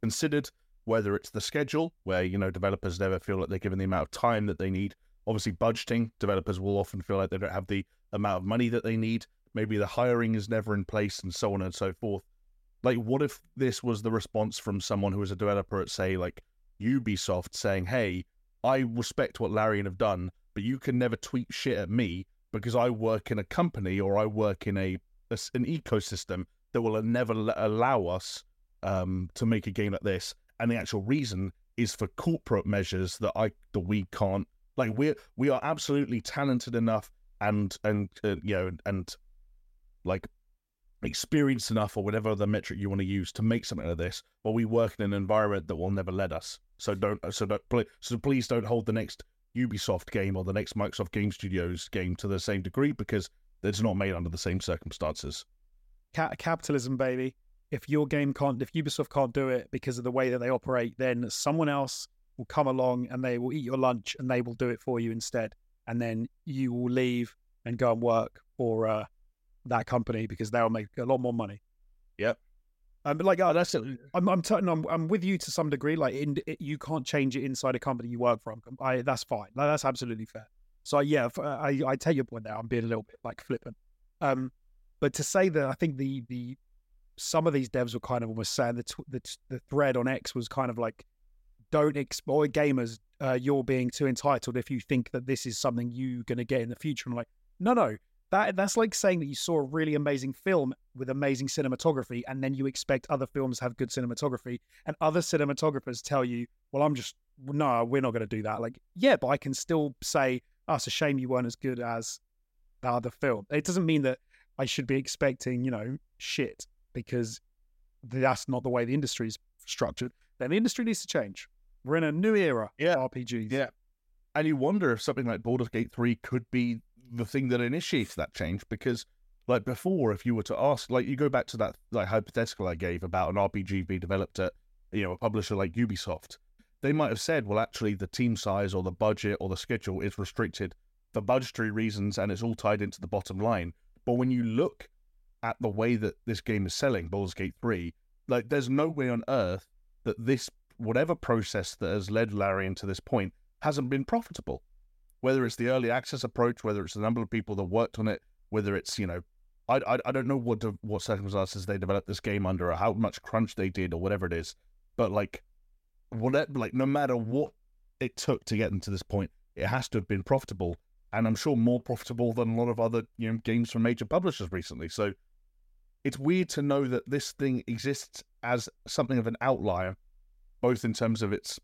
considered, whether it's the schedule, where, you know, developers never feel like they're given the amount of time that they need. Obviously budgeting developers will often feel like they don't have the amount of money that they need. Maybe the hiring is never in place and so on and so forth. Like what if this was the response from someone who was a developer at say like ubisoft saying hey i respect what larian have done but you can never tweet shit at me because i work in a company or i work in a an ecosystem that will never allow us um, to make a game like this and the actual reason is for corporate measures that i that we can't like we're we are absolutely talented enough and and uh, you know and like experienced enough or whatever other metric you want to use to make something like this but we work in an environment that will never let us so don't so don't so please don't hold the next ubisoft game or the next microsoft game studios game to the same degree because it's not made under the same circumstances Ca- capitalism, baby. If your game can't, if Ubisoft can't do it because of the way that they operate, then someone else will come along and they will eat your lunch and they will do it for you instead. And then you will leave and go and work for uh, that company because they'll make a lot more money. Yep. Um, but like, uh, that's it I'm, I'm, t- I'm, I'm with you to some degree. Like, in, it, you can't change it inside a company you work from. I, that's fine. Like, that's absolutely fair. So yeah, I I take your point there. I'm being a little bit like flippant. Um, but to say that I think the the some of these devs were kind of almost saying the the, thread on X was kind of like, don't exploit gamers. Uh, you're being too entitled if you think that this is something you're going to get in the future. I'm like, no, no. That that's like saying that you saw a really amazing film with amazing cinematography, and then you expect other films have good cinematography, and other cinematographers tell you, "Well, I'm just no, we're not going to do that." Like, yeah, but I can still say, "Oh, it's a shame you weren't as good as the other film." It doesn't mean that I should be expecting, you know, shit because that's not the way the industry is structured. Then the industry needs to change. We're in a new era Yeah. of RPGs. Yeah. and you wonder if something like Baldur's Gate 3 could be the thing that initiates that change because like before if you were to ask like you go back to that like hypothetical I gave about an RPG being developed at you know a publisher like Ubisoft they might have said, well, actually, the team size or the budget or the schedule is restricted for budgetary reasons and it's all tied into the bottom line. But when you look at the way that this game is selling, Baldur's Gate 3, like there's no way on earth that this, whatever process that has led Larian to this point, hasn't been profitable. Whether it's the early access approach, whether it's the number of people that worked on it, whether it's, you know, I, I, I don't know what what circumstances they developed this game under or how much crunch they did or whatever it is, but like whatever, like no matter what it took to get them to this point, it has to have been profitable, and I'm sure more profitable than a lot of other you know games from major publishers recently. So it's weird to know that this thing exists as something of an outlier, both in terms of its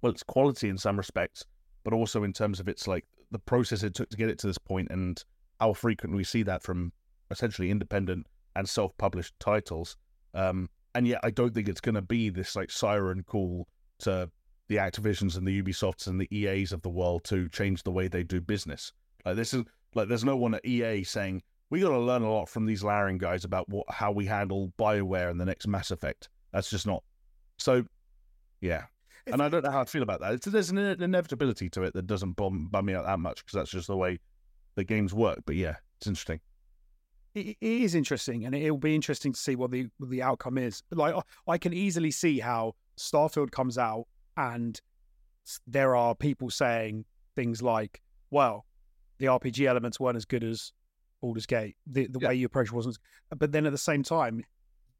well, its quality in some respects, but also in terms of its like the process it took to get it to this point and how frequently we see that from essentially independent and self-published titles. Um, and yet, I don't think it's going to be this like siren call to the Activisions and the Ubisofts and the EAs of the world to change the way they do business. Like this is like there's no one at EA saying we got to learn a lot from these Larian guys about what how we handle Bioware and the next Mass Effect. That's just not. So, yeah. And I don't know how I feel about that. It's, there's an inevitability to it that doesn't bum, bum me out that much because that's just the way the games work. But yeah, it's interesting it is interesting, and it'll be interesting to see what the what the outcome is. Like I can easily see how Starfield comes out, and there are people saying things like, "Well, the RPG elements weren't as good as Baldur's Gate. The the yeah. way you approach wasn't." But then at the same time,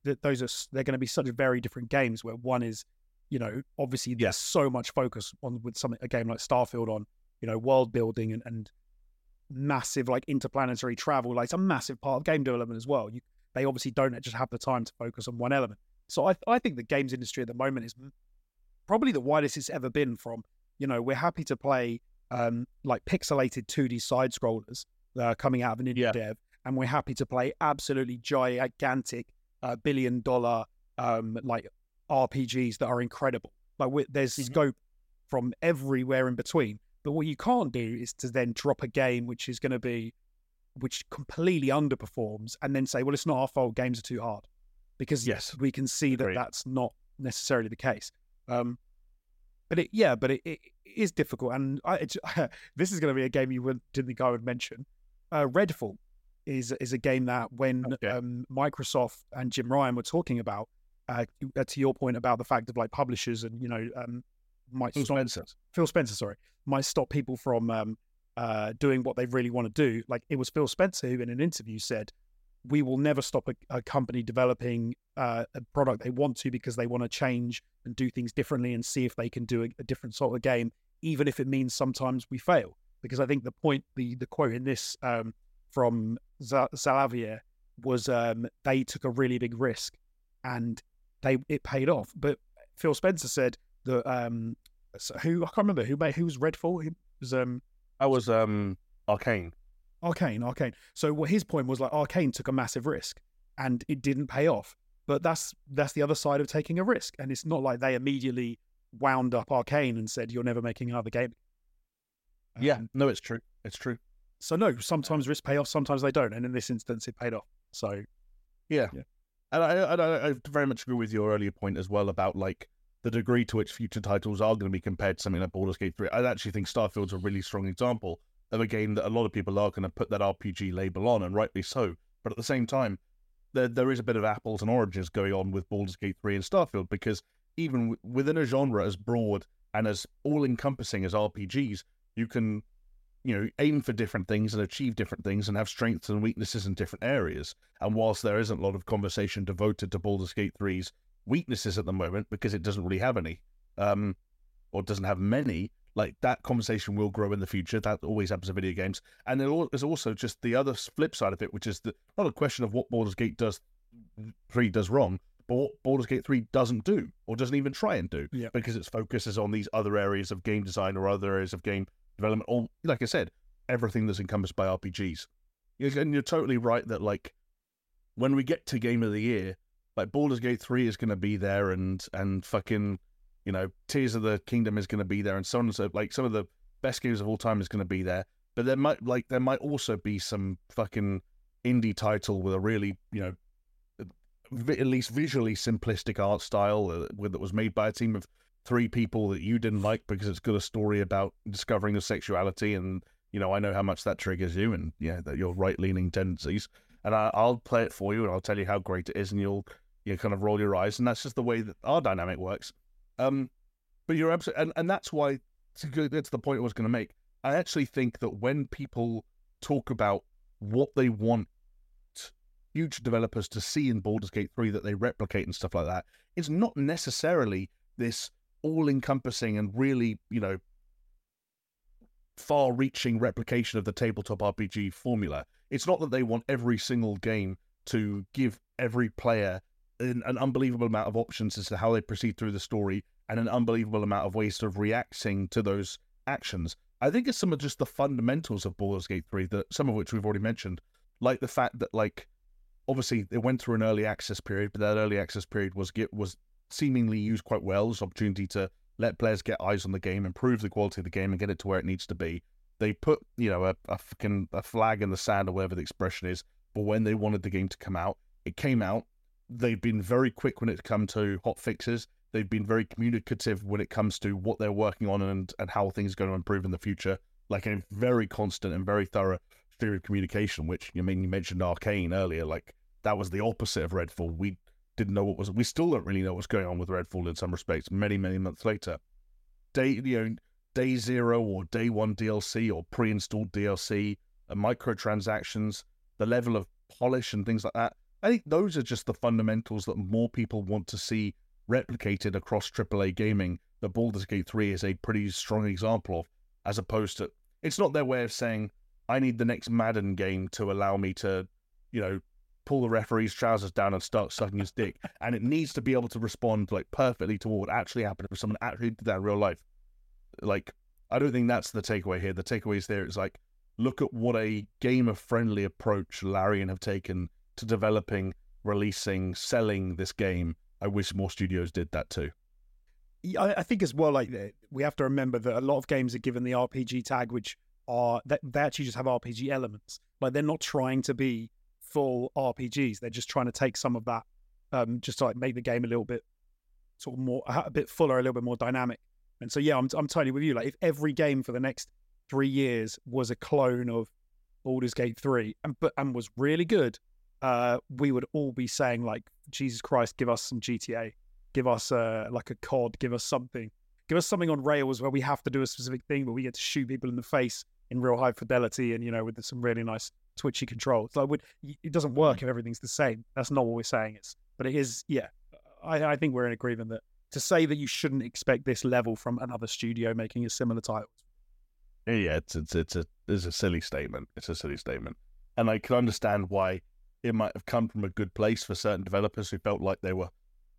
that those are they're going to be such very different games. Where one is, you know, obviously there's yeah. so much focus on with something a game like Starfield on, you know, world building and, and massive like interplanetary travel. Like it's a massive part of game development as well. You, they obviously don't just have the time to focus on one element. So I, I think the games industry at the moment is probably the widest it's ever been. From you know we're happy to play um, like pixelated 2D side scrollers uh, coming out of an indie yeah. dev, and we're happy to play absolutely gigantic uh, billion dollar um, like RPGs that are incredible. Like there's mm-hmm. scope from everywhere in between. But what you can't do is to then drop a game which is going to be, which completely underperforms, and then say, well, it's not our fault. Games are too hard, because yes, we can see that that's not necessarily the case. Um, but it, yeah, but it, it is difficult, and I, this is going to be a game you didn't think I would mention. Uh, Redfall is is a game that when okay. um, Microsoft and Jim Ryan were talking about, uh, to your point about the fact of like publishers and you know um, might Phil stop, Spencer. Phil Spencer, sorry, might stop people from um, uh, doing what they really want to do. Like it was Phil Spencer who, in an interview, said, "We will never stop a, a company developing uh, a product they want to because they want to change and do things differently and see if they can do a, a different sort of game, even if it means sometimes we fail." Because I think the point, the the quote in this um, from Xalavier was um, they took a really big risk and they it paid off. But Phil Spencer said that um who I can't remember who made who was Redfall. It was um that was um Arkane. Arcane, Arkane. So what his point was like Arkane took a massive risk and it didn't pay off. But that's that's the other side of taking a risk. And it's not like they immediately wound up Arkane and said you're never making another game. Um, yeah, no, it's true. It's true. So no, sometimes risks pay off, sometimes they don't, and in this instance, it paid off. So, yeah, yeah. And I, I, I very much agree with your earlier point as well about like the degree to which future titles are going to be compared to something like Baldur's Gate 3. I actually think Starfield's a really strong example of a game that a lot of people are going to put that RPG label on, and rightly so. But at the same time, there there is a bit of apples and oranges going on with Baldur's Gate 3 and Starfield because even w- within a genre as broad and as all encompassing as RPGs, you can you know aim for different things and achieve different things and have strengths and weaknesses in different areas. And whilst there isn't a lot of conversation devoted to Baldur's Gate 3's weaknesses at the moment because it doesn't really have any, um, or doesn't have many. Like that conversation will grow in the future. That always happens in video games. And there's also just the other flip side of it, which is the, not a question of what Baldur's Gate does three does wrong, but what Baldur's Gate three doesn't do or doesn't even try and do, yeah. because its focus is on these other areas of game design or other areas of game development. Or like I said, everything that's encompassed by RPGs. And you're totally right that like when we get to Game of the Year, like Baldur's Gate three is going to be there, and and fucking, you know, Tears of the Kingdom is going to be there, and so on and so. Like some of the best games of all time is going to be there, but there might like there might also be some fucking indie title with a really you know at least visually simplistic art style uh, that was made by a team of three people that you didn't like because it's got a story about discovering your sexuality, and you know I know how much that triggers you, and yeah, that your right leaning tendencies, and I, will play it for you, and I'll tell you how great it is, and you'll you kind of roll your eyes, and that's just the way that our dynamic works. Um, but you're absolutely, and, and that's why to to the point I was going to make. I actually think that when people talk about what they want future developers to see in Baldur's Gate 3 that they replicate and stuff like that, it's not necessarily this all encompassing and really, you know, far reaching replication of the tabletop RPG formula. It's not that they want every single game to give every player an, an, unbelievable amount of options as to how they proceed through the story and an unbelievable amount of ways of reacting to those actions. I think it's some of just the fundamentals of Baldur's Gate 3 that some of which we've already mentioned, like the fact that like obviously it went through an early access period, but that early access period was get was seemingly used quite well as opportunity to let players get eyes on the game, improve the quality of the game, and get it to where it needs to be. They put you know a, a fucking a flag in the sand or whatever the expression is, but when they wanted the game to come out, it came out. They've been very quick when it come to hot fixes. They've been very communicative when it comes to what they're working on and, and how things are going to improve in the future. Like a very constant and very thorough theory of communication, which you I mean you mentioned Arkane earlier. Like that was the opposite of Redfall. We didn't know what was. We still don't really know what's going on with Redfall in some respects. Many many months later, day you know day zero or day one DLC or pre-installed DLC, and uh, microtransactions, the level of polish and things like that. I think those are just the fundamentals that more people want to see replicated across AAA gaming. The Baldur's Gate 3 is a pretty strong example of, as opposed to it's not their way of saying I need the next Madden game to allow me to, you know, pull the referee's trousers down and start sucking his dick. And it needs to be able to respond like perfectly to what actually happened if someone actually did that in real life. Like, I don't think that's the takeaway here. The takeaway is there is like, look at what a gamer friendly approach Larian have taken to developing, releasing, selling this game. I wish more studios did that too. Yeah, I think as well, like eh, we have to remember that a lot of games are given the RPG tag, which are that they actually just have RPG elements. Like they're not trying to be full RPGs. They're just trying to take some of that, um, just to like make the game a little bit sort of more a bit fuller, a little bit more dynamic. And so yeah, I'm I'm totally with you. Like if every game for the next three years was a clone of Baldur's Gate three, and but and was really good, uh, we would all be saying like, Jesus Christ, give us some GTA, give us uh, like a COD, give us something, give us something on rails where we have to do a specific thing, but we get to shoot people in the face in real high fidelity and you know with some really nice twitchy controls. So would, it doesn't work if everything's the same. That's not what we're saying. It's but it is. Yeah, I, I think we're in agreement that to say that you shouldn't expect this level from another studio making a similar title. Yeah, it's it's it's a it's a silly statement. It's a silly statement, and I can understand why it might have come from a good place for certain developers who felt like they were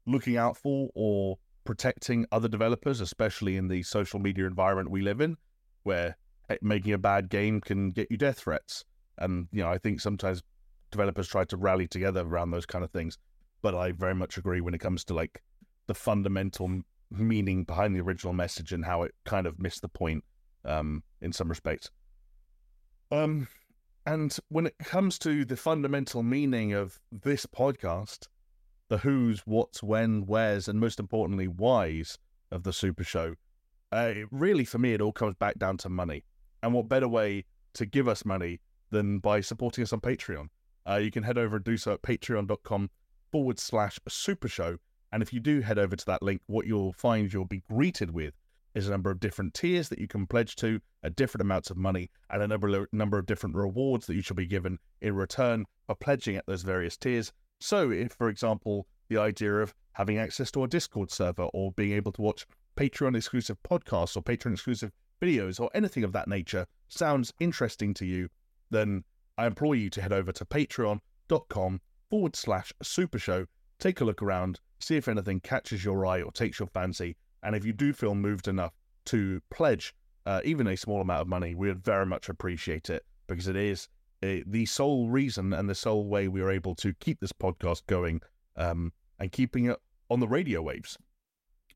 looking out for or protecting other developers, especially in the social media environment we live in, where eh, making a bad game can get you death threats. And you know, I think sometimes developers try to rally together around those kind of things. But I very much agree when it comes to like the fundamental meaning behind the original message and how it kind of missed the point um, in some respects. Um, and when it comes to the fundamental meaning of this podcast, the who's, what's, when, where's, and most importantly, why's of the Super Show, uh, really for me, it all comes back down to money. And what better way to give us money than by supporting us on Patreon. Uh, you can head over and do so at patreon.com forward slash super show. And if you do head over to that link, what you'll find you'll be greeted with is a number of different tiers that you can pledge to at different amounts of money and a number, number of different rewards that you shall be given in return for pledging at those various tiers. So, if, for example, the idea of having access to a Discord server or being able to watch Patreon exclusive podcasts or Patreon exclusive videos or anything of that nature sounds interesting to you, then I implore you to head over to patreon.com forward slash super show, take a look around, see if anything catches your eye or takes your fancy. And if you do feel moved enough to pledge uh, even a small amount of money, we would very much appreciate it because it is uh, the sole reason and the sole way we are able to keep this podcast going um, and keeping it on the radio waves.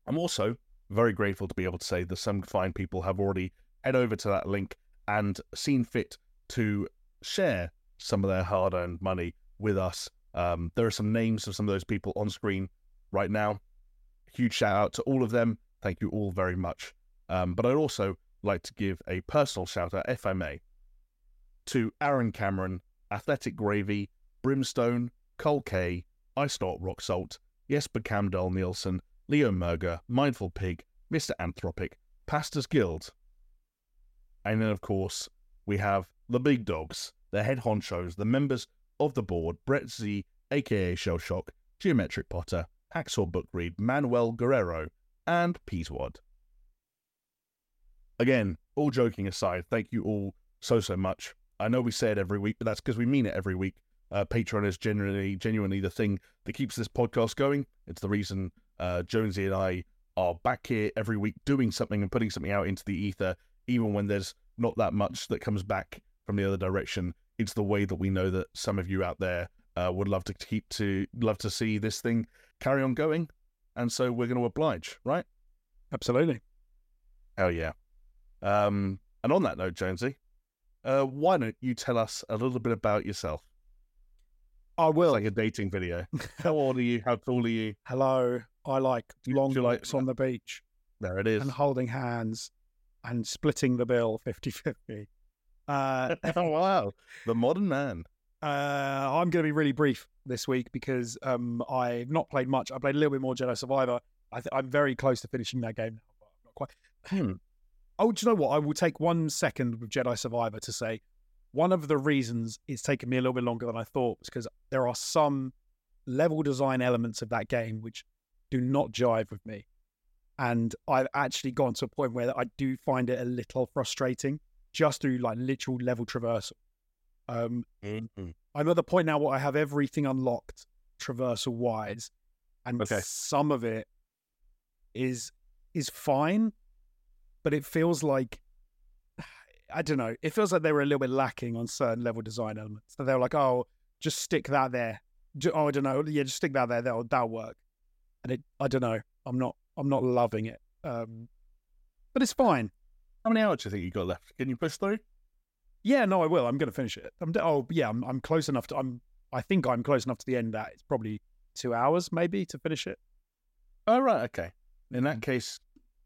I'm also very grateful to be able to say that some fine people have already head over to that link and seen fit to share some of their hard earned money with us. Um, there are some names of some of those people on screen right now. Huge shout out to all of them. Thank you all very much. Um, but I'd also like to give a personal shout out, if I may, to Aaron Cameron, Athletic Gravy, Brimstone, Cole K, Not Rock Salt, Jesper Camdal Nielsen, Leo Merger, Mindful Pig, Mr. Anthropic, Pastors Guild. And then, of course, we have the big dogs, the head honchos, the members of the board, Brett Z, aka Shell Shock, Geometric Potter, Hacksaw Bookread, Manuel Guerrero, and Peaswad. Again, all joking aside, thank you all so, so much. I know we say it every week, but that's because we mean it every week. Uh, Patreon is generally, genuinely the thing that keeps this podcast going. It's the reason uh, Jonesy and I are back here every week doing something and putting something out into the ether, even when there's not that much that comes back from the other direction. It's the way that we know that some of you out there uh, would love to keep to love to see this thing carry on going, and so we're going to oblige, right? Absolutely. Hell yeah. Um, and on that note, Jonesy, uh, why don't you tell us a little bit about yourself? I will. It's like a dating video. How old are you? How tall are you? Hello. I like long you like- on the beach There it is. and holding hands and splitting the bill 50 50. Uh, oh, wow. The modern man. uh, I'm going to be really brief this week because um, I've not played much. I played a little bit more Jedi Survivor. I th- I'm very close to finishing that game now, but I'm not quite. Hmm. Oh, do you know what? I will take one second with Jedi Survivor to say one of the reasons it's taken me a little bit longer than I thought was because there are some level design elements of that game which do not jive with me. And I've actually gone to a point where I do find it a little frustrating just through like literal level traversal. Um, Mhm. I'm at the point now where I have everything unlocked traversal wise, and Okay. some of it is is fine, but it feels like I don't know. It feels like they were a little bit lacking on certain level design elements. So they were like, "Oh, just stick that there." Oh, I don't know. Yeah, just stick that there. That'll that'll work. And it, I don't know. I'm not. I'm not loving it. Um, but it's fine. How many hours do you think you got left? Can you push through? Yeah, no, I will. I'm going to finish it. I'm. d- Oh, yeah. I'm. I'm close enough to. I'm. I think I'm close enough to the end that it's probably two hours maybe to finish it. Oh, right. Okay. In that mm. case,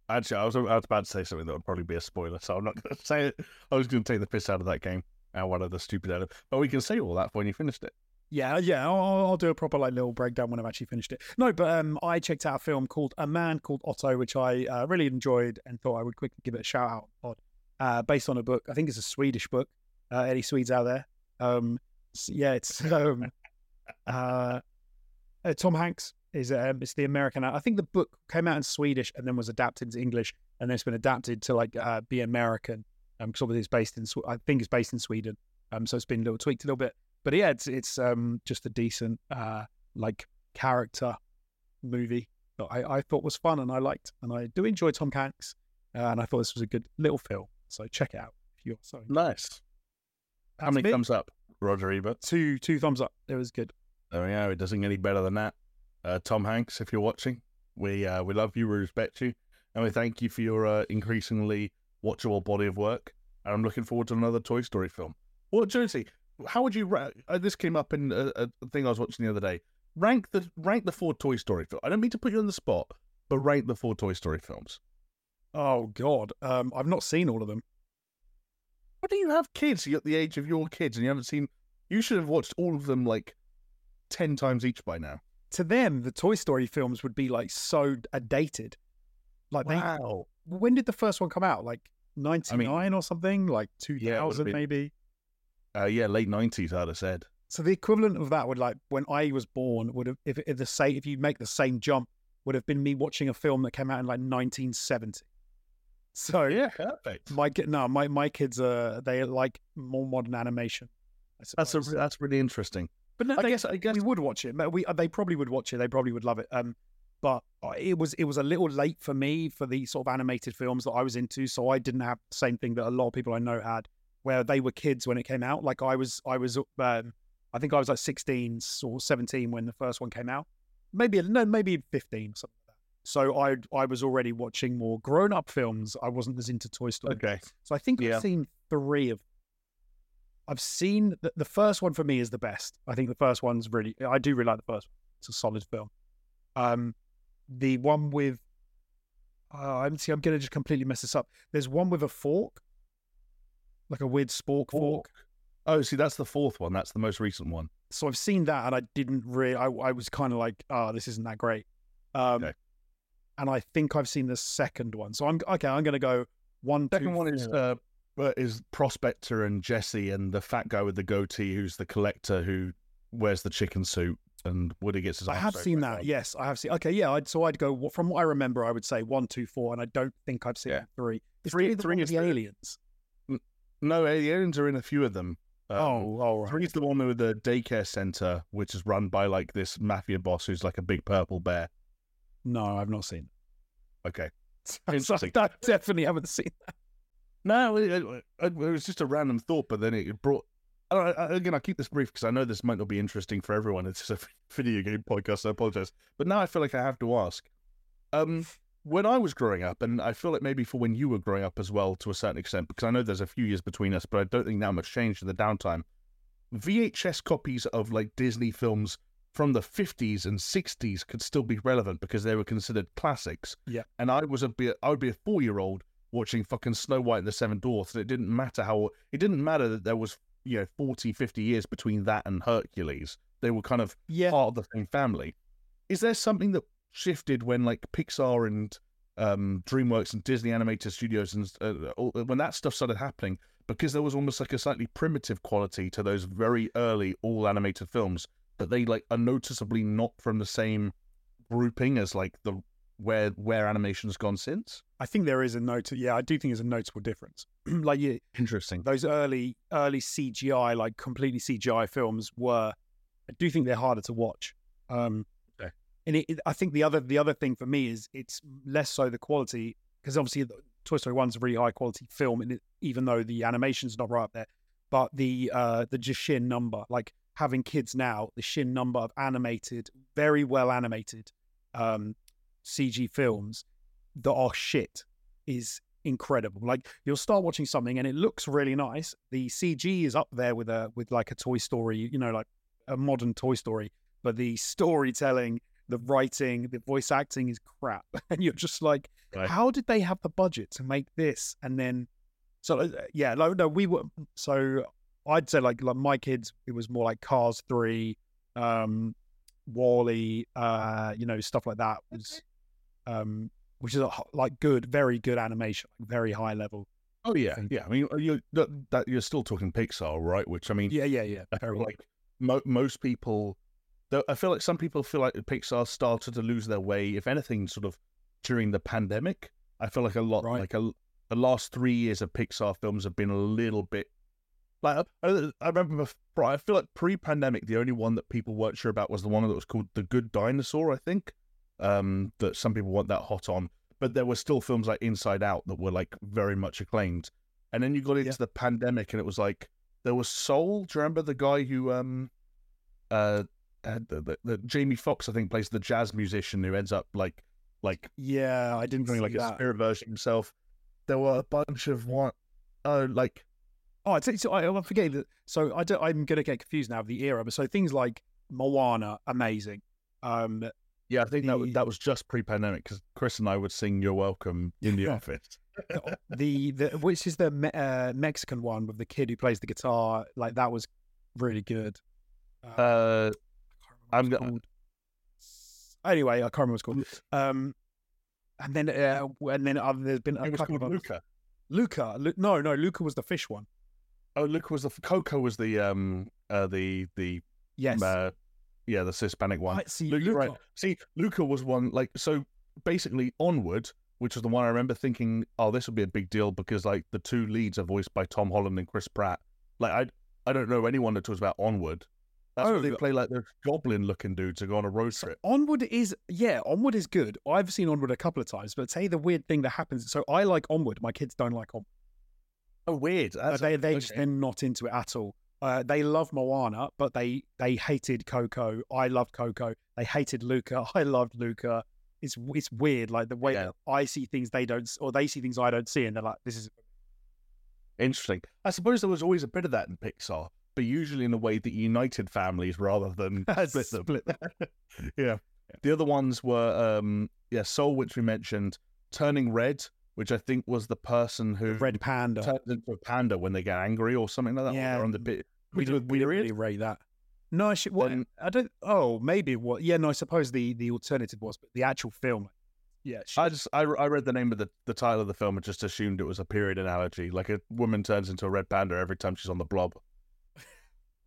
actually, I was, I was about to say something that would probably be a spoiler, so I'm not going to say it. I was going to take the piss out of that game and one of the stupid elements. But we can say all that when you finished it. Yeah, yeah. I'll, I'll do a proper like little breakdown when I've actually finished it. No, but um, I checked out a film called A Man Called Otto, which I uh, really enjoyed and thought I would quickly give it a shout out. Uh, based on a book, I think it's a Swedish book. Uh, any Swedes out there? Um, yeah, it's um, uh, uh, Tom Hanks is um, it's the American. I think the book came out in Swedish and then was adapted into English, and then it's been adapted to like uh, be American. Um, because obviously it's based in, I think it's based in Sweden. Um, so it's been a little tweaked a little bit but yeah, it's it's um just a decent uh like character movie that I, I thought was fun and I liked, and I do enjoy Tom Hanks, uh, and I thought this was a good little film. So check it out if you're so. Nice. How many me. thumbs up, Roger Ebert? Two two thumbs up. It was good. There we go. It doesn't get any better than that. Uh, Tom Hanks, if you're watching, we uh, we love you, we respect you, and we thank you for your uh, increasingly watchable body of work. And I'm looking forward to another Toy Story film. What Well, Jonesy, how would you rank? Uh, this came up in a, a thing I was watching the other day. Rank the rank the four Toy Story films. I don't mean to put you on the spot, but rank the four Toy Story films. Oh God, um, I've not seen all of them. Why do you have kids? You're at the age of your kids, and you haven't seen. You should have watched all of them like ten times each by now. To them, the Toy Story films would be like so uh, dated. Like they, Wow. when did the first one come out? Like ninety nine or something? Like two thousand Yeah, it would've thousand been- maybe. Uh, yeah, late nineties, I'd have said. So the equivalent of that would like when I was born would have if, if the say if you make the same jump would have been me watching a film that came out in like 1970. So Yeah, perfect. my no my my kids are they like more modern animation. That's a, that's really interesting. but no, I they, guess I guess we would watch it. We they probably would watch it. They probably would love it. Um, but uh, it was it was a little late for me for the sort of animated films that I was into, so I didn't have the same thing that a lot of people I know had, where they were kids when it came out. Like I was I was um, I think I was like 16 or 17 when the first one came out, maybe no maybe 15 or something like that. So I I was already watching more grown up films. I wasn't as into Toy Story. okay. So I think Yeah. I've seen three of. I've seen the, the first one for me is the best. I think the first one's really. I do really like the first one. It's a solid film. Um, the one with, Uh, I'm see. I'm gonna just completely mess this up. There's one with a fork, like a weird spork fork. Oh, see, that's the fourth one. That's the most recent one. So I've seen that, and I didn't really. I, I was kind of like, oh, this isn't that great. Um, Okay. And I think I've seen the second one. So I'm okay. I'm gonna go one. Second two, one is uh, is Prospector and Jesse and the fat guy with the goatee who's the collector who wears the chicken suit and Woody gets his. I have seen that. on. Yes, I have seen. Okay, yeah. I'd, so I'd go from what I remember. I would say one, two, four, and I don't think I've seen Yeah. three. Is Three- three, three is the- aliens? No, the aliens are in a few of them. Um, oh, oh, right. Three's the one with the daycare center, which is run by like this mafia boss who's like a big purple bear. No, I've not seen. Okay. It. Interesting. I definitely haven't seen. That. No, it, it- it was just a random thought, but then it brought. I I- Again, I'll keep this brief because I know this might not be interesting for everyone. It's just a video game podcast, so I apologize. But now I feel like I have to ask. Um, when I was growing up, and I feel like maybe for when you were growing up as well, to a certain extent, because I know there's a few years between us, but I don't think that much changed in the downtime. VHS copies of like Disney films from the 50s and 60s could still be relevant because they were considered classics. Yeah. And I was a bit, I would be a four year old watching fucking Snow White and the Seven Dwarfs. And it didn't matter how it didn't matter that there was you know 40, 50 years between that and Hercules. They were kind of Yeah, part of the same family. Is there something that shifted when like Pixar and um, DreamWorks and Disney animated studios and uh, all- when that stuff started happening? Because there was almost like a slightly primitive quality to those very early all animated films that they like are noticeably not from the same grouping as like the where where animation's gone since. I think there is a note. Yeah, I do think there's a noticeable difference. like you, Interesting. those early early CGI, like completely CGI films were. I do think they're harder to watch. Um. And it, it- I think the other the other thing for me is it's less so the quality because obviously Toy Story One's a really high quality film, and it, even though the animation's not right up there, but the uh the just sheer number, like having kids now, the sheer number of animated, very well animated, um, CG films that are shit is incredible. Like you'll start watching something and it looks really nice. The CG is up there with a with like a Toy Story, you know, like a modern Toy Story, but the storytelling, the writing, the voice acting is crap, and you're just like, Right. how did they have the budget to make this? And then, so uh, yeah, no, no, we were so I'd say like like my kids, it was more like Cars three, um, WALL-E, uh, you know, stuff like that was, um, which is a, h- like good, very good animation, very high level. Oh yeah, think- yeah. I mean, you that, that you're still talking Pixar, right? Which I mean, Yeah, yeah, yeah. Very like mo- most people, though, I feel like some people feel like Pixar started to lose their way. If anything, sort of during the pandemic, I feel like a lot, Right. like a, the last three years of Pixar films have been a little bit. Like I, I remember, before, I feel like pre-pandemic, the only one that people weren't sure about was the one that was called The Good Dinosaur. I think um, that some people weren't that hot on, but there were still films like Inside Out that were like very much acclaimed. And then you got into Yeah. the pandemic, and it was like there was Soul. Do you remember the guy who um uh had the, the, the Jamie Foxx I think plays the jazz musician who ends up like like Yeah, I didn't doing like a spirit version himself. There were a bunch of one oh like Oh, it's, it's, I, I forget that. So I don't, I'm gonna get confused now of the era. But so things like Moana, amazing. Um, yeah I think that was, The- that was just pre-pandemic because Chris and I would sing "You're Welcome" in the office. the the which is the Me- uh, Mexican one with the kid who plays the guitar. Like that was really good. Uh, Uh, I I'm can't remember what it's go- called. Anyway, I can't remember what it's called. Um, and then uh, and then uh, there's been a it was couple called of. Luca. Luca. Lu- no, no, Luca was the fish one. Oh, Luca was the Coco was the um uh the the Yes. uh, yeah the Hispanic one. I see. Luca, Luca. right. See, Luca was one like so basically Onward, which was the one I remember thinking, oh, this would be a big deal because like the two leads are voiced by Tom Holland and Chris Pratt. Like I I don't know anyone that talks about Onward. That's where they Oh. play like the goblin looking dudes to go on a road trip. Onward is yeah, Onward is good. I've seen Onward a couple of times, but say the weird thing that happens. So I like Onward. My kids don't like Onward. Oh, weird. Uh, That's, they they just okay. they're not into it at all. Uh, they love Moana, but they they hated Coco. I loved Coco. They hated Luca. I loved Luca. It's it's weird, like the way Yeah. I see things they don't, or they see things I don't see, and they're like, "This is interesting. I suppose there was always a bit of that in Pixar, but usually in a way that united families rather than split them. split." yeah. The other ones were um yeah, Soul, which we mentioned. Turning Red, which I think was the person who Red Panda. turns into a panda when they get angry or something like that. Yeah. on the bit. we didn't, we didn't really rate that. No, I should. What? Then- I don't. Oh, maybe what? Yeah, no. I suppose the the alternative was, but the actual film. Yeah, she- I just I, I read the name of the, the title of the film and just assumed it was a period analogy, like a woman turns into a red panda every time she's on the blob.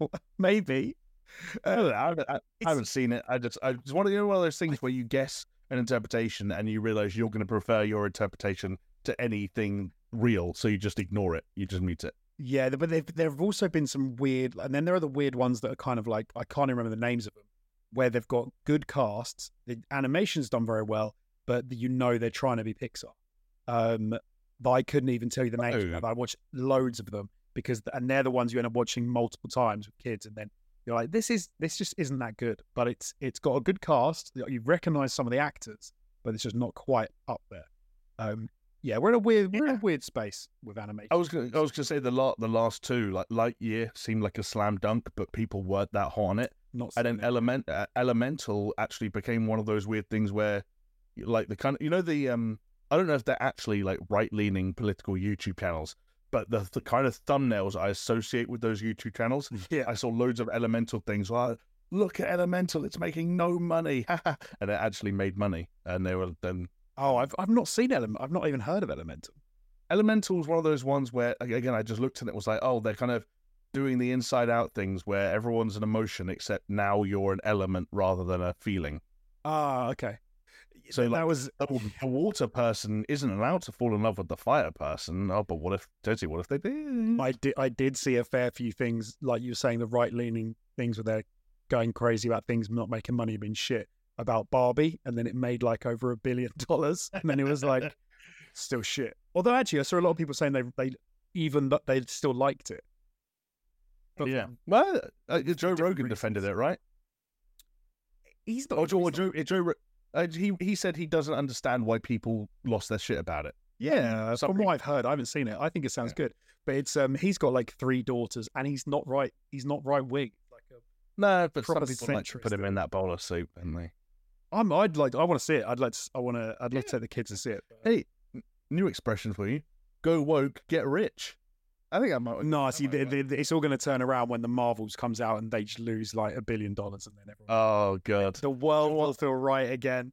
maybe. I, I, haven't, I, I haven't seen it. I just I just want to you know one of those things where you guess an interpretation and you realize you're going to prefer your interpretation to anything real, so you just ignore it. You just mute it. Yeah, but there have also been some weird, and then there are the weird ones that are kind of like I can't even remember the names of them, where they've got good casts, the animation's done very well, but you know they're trying to be Pixar. Um, but I couldn't even tell you the names. Oh. I watched loads of them because, and they're the ones you end up watching multiple times with kids, and then you're like, this is this just isn't that good. But it's it's got a good cast. You recognise some of the actors, but it's just not quite up there. Um, yeah, we're in a weird we're in a weird space with animation. I was gonna, I was gonna say the la- the last two like Lightyear seemed like a slam dunk, but people weren't that hot on it. not and then it. element uh, elemental actually became one of those weird things where like the kind of you know the um i don't know if they're actually like right leaning political youtube channels but the, the kind of thumbnails i associate with those youtube channels yeah. i saw loads of elemental things like look at elemental it's making no money and it actually made money and they were then Oh, I've I've not seen Element. I've not even heard of Elemental. elemental was one of those ones where again i just looked at it was like oh they're kind of doing the inside out things where everyone's an emotion except now you're an element rather than a feeling Ah, okay. So, like, that was oh, the water person isn't allowed to fall in love with the fire person. Oh, but what if, Jonesy, what if they did? I did I did see a fair few things like you were saying the right leaning things where they're going crazy about things not making money being shit about Barbie, and then it made like over a billion dollars, and then it was like still shit. Although actually, I saw a lot of people saying they they even that they still liked it. But yeah. Well, uh, Joe different Rogan defended it, right? he's not. Oh, Joe, he's not- Joe, Joe Ro- uh, he, he said he doesn't understand why people lost their shit about it. Yeah, Some from what I've heard, I haven't seen it. I think it sounds good, but it's um he's got like three daughters, and he's not right. He's not right wing. Like a, No, but some people like to put him in that bowl of soup, and they. I'm. I'd like. I want to see it. I'd like. To, I want to. I'd love to take the kids and see it. Hey, new expression for you: go woke, get rich. I think I might. No, I see, might the, work. it's all going to turn around when the Marvels comes out and they just lose like a billion dollars, and then everyone, Oh god, the world will feel right again.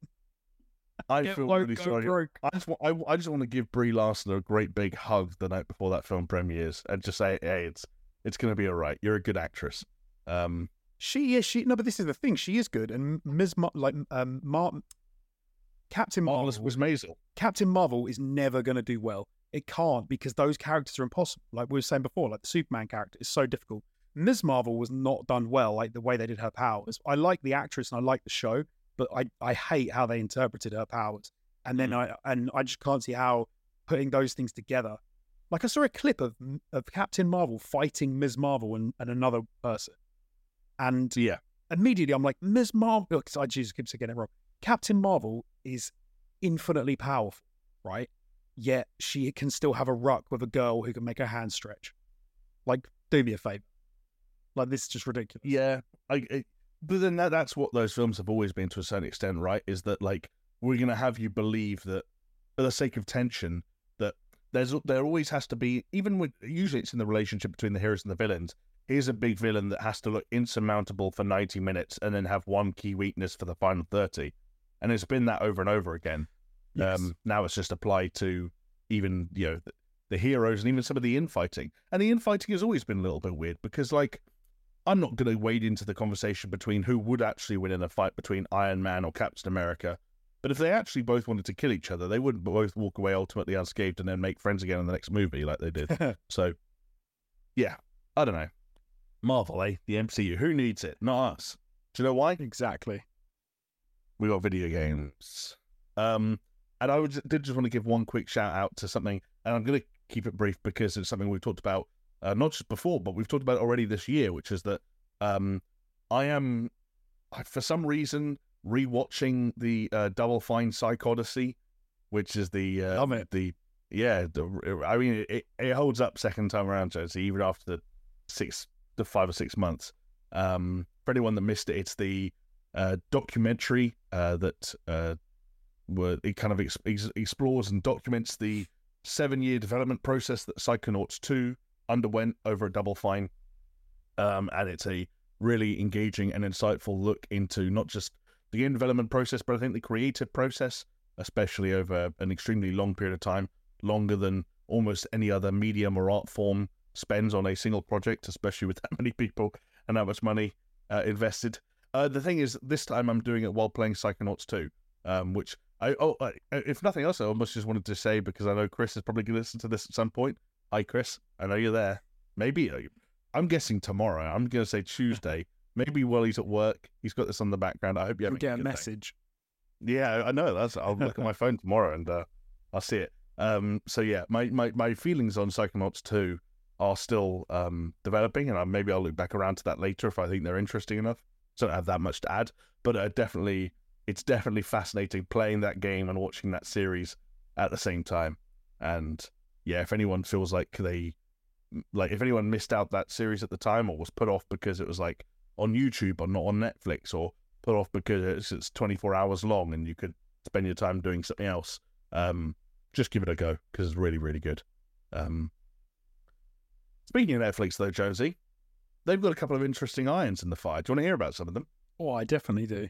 I Get feel woke, really sorry. broke. I just want, I, I just want to give Brie Larson a great big hug the night before that film premieres and just say, hey, it's it's going to be all right. You're a good actress. Um, She is. She no, but this is the thing. She is good, and Ms. Mar- like um, Mar- Captain Marvel Marvelous was Maisel. Captain Marvel is never going to do well. It can't because those characters are impossible. Like we were saying before, like the Superman character is so difficult. Ms. Marvel was not done well, like the way they did her powers. I like the actress and I like the show, but I, I hate how they interpreted her powers. And then mm. I and I just can't see how putting those things together. Like I saw a clip of of Captain Marvel fighting Ms. Marvel and, and another person, and Yeah. immediately I'm like Ms. Marvel. Because I Jesus keeps getting it wrong. Captain Marvel is infinitely powerful, right? Yet she can still have a ruck with a girl who can make her hand stretch. Like, do me a favor. Like this is just ridiculous. Yeah. I, but then that, that's what those films have always been to a certain extent, right? Is that like we're going to have you believe that for the sake of tension, that there's there always has to be, even with usually it's in the relationship between the heroes and the villains. Here's a big villain that has to look insurmountable for 90 minutes and then have one key weakness for the final 30. And it's been that over and over again. Yes. Um, now it's just applied to even you know the, the heroes and even some of the infighting. And the infighting has always been a little bit weird because like I'm not going to wade into the conversation between who would actually win in a fight between Iron Man or Captain America. But if they actually both wanted to kill each other, they wouldn't both walk away ultimately unscathed and then make friends again in the next movie like they did. so, yeah, I don't know. Marvel, eh? The MCU. Who needs it? Not us. Do you know why? exactly. we got video games. Um, and I would, did just want to give one quick shout out to something, and I'm going to keep it brief because it's something we've talked about uh, not just before, but we've talked about already this year, which is that um, I am, I- for some reason, rewatching the uh, Double Fine PsychOdyssey, which is the uh, Love it. the yeah, the, I mean it, it holds up second time around, Jonesy, even after the six, the five or six months. Um, for anyone that missed it, it's the uh, documentary uh, that where it kind of ex- ex- explores and documents the seven-year development process that Psychonauts 2 underwent over a Double Fine, um, and it's a really engaging and insightful look into not just the game development process, but I think the creative process, especially over an extremely long period of time, longer than almost any other medium or art form spends on a single project, especially with that many people and that much money uh, invested. Uh, the thing is, this time I'm doing it while playing Psychonauts 2, um, which I, oh, I, if nothing else, I almost just wanted to say because I know Chris is probably going to listen to this at some point. Hi, Chris. I know you're there. Maybe uh, I'm guessing tomorrow. I'm going to say Tuesday. Maybe while he's at work, he's got this on the background. I hope you get a message. Day. Yeah, I know. That's. I'll look at my phone tomorrow and uh, I'll see it. Um, so yeah, my, my my feelings on Psychonauts 2 are still um, developing, and I, maybe I'll look back around to that later if I think they're interesting enough. So I don't have that much to add, but uh, definitely, it's definitely fascinating playing that game and watching that series at the same time. And yeah, if anyone feels like they, like, if anyone missed out that series at the time or was put off because it was like on YouTube or not on Netflix or put off because it's, it's 24 hours long and you could spend your time doing something else, um, just give it a go because it's really, really good. Um, speaking of Netflix, though, Jonesy, they've got a couple of interesting irons in the fire. Do you want to hear about some of them? Oh, I definitely do.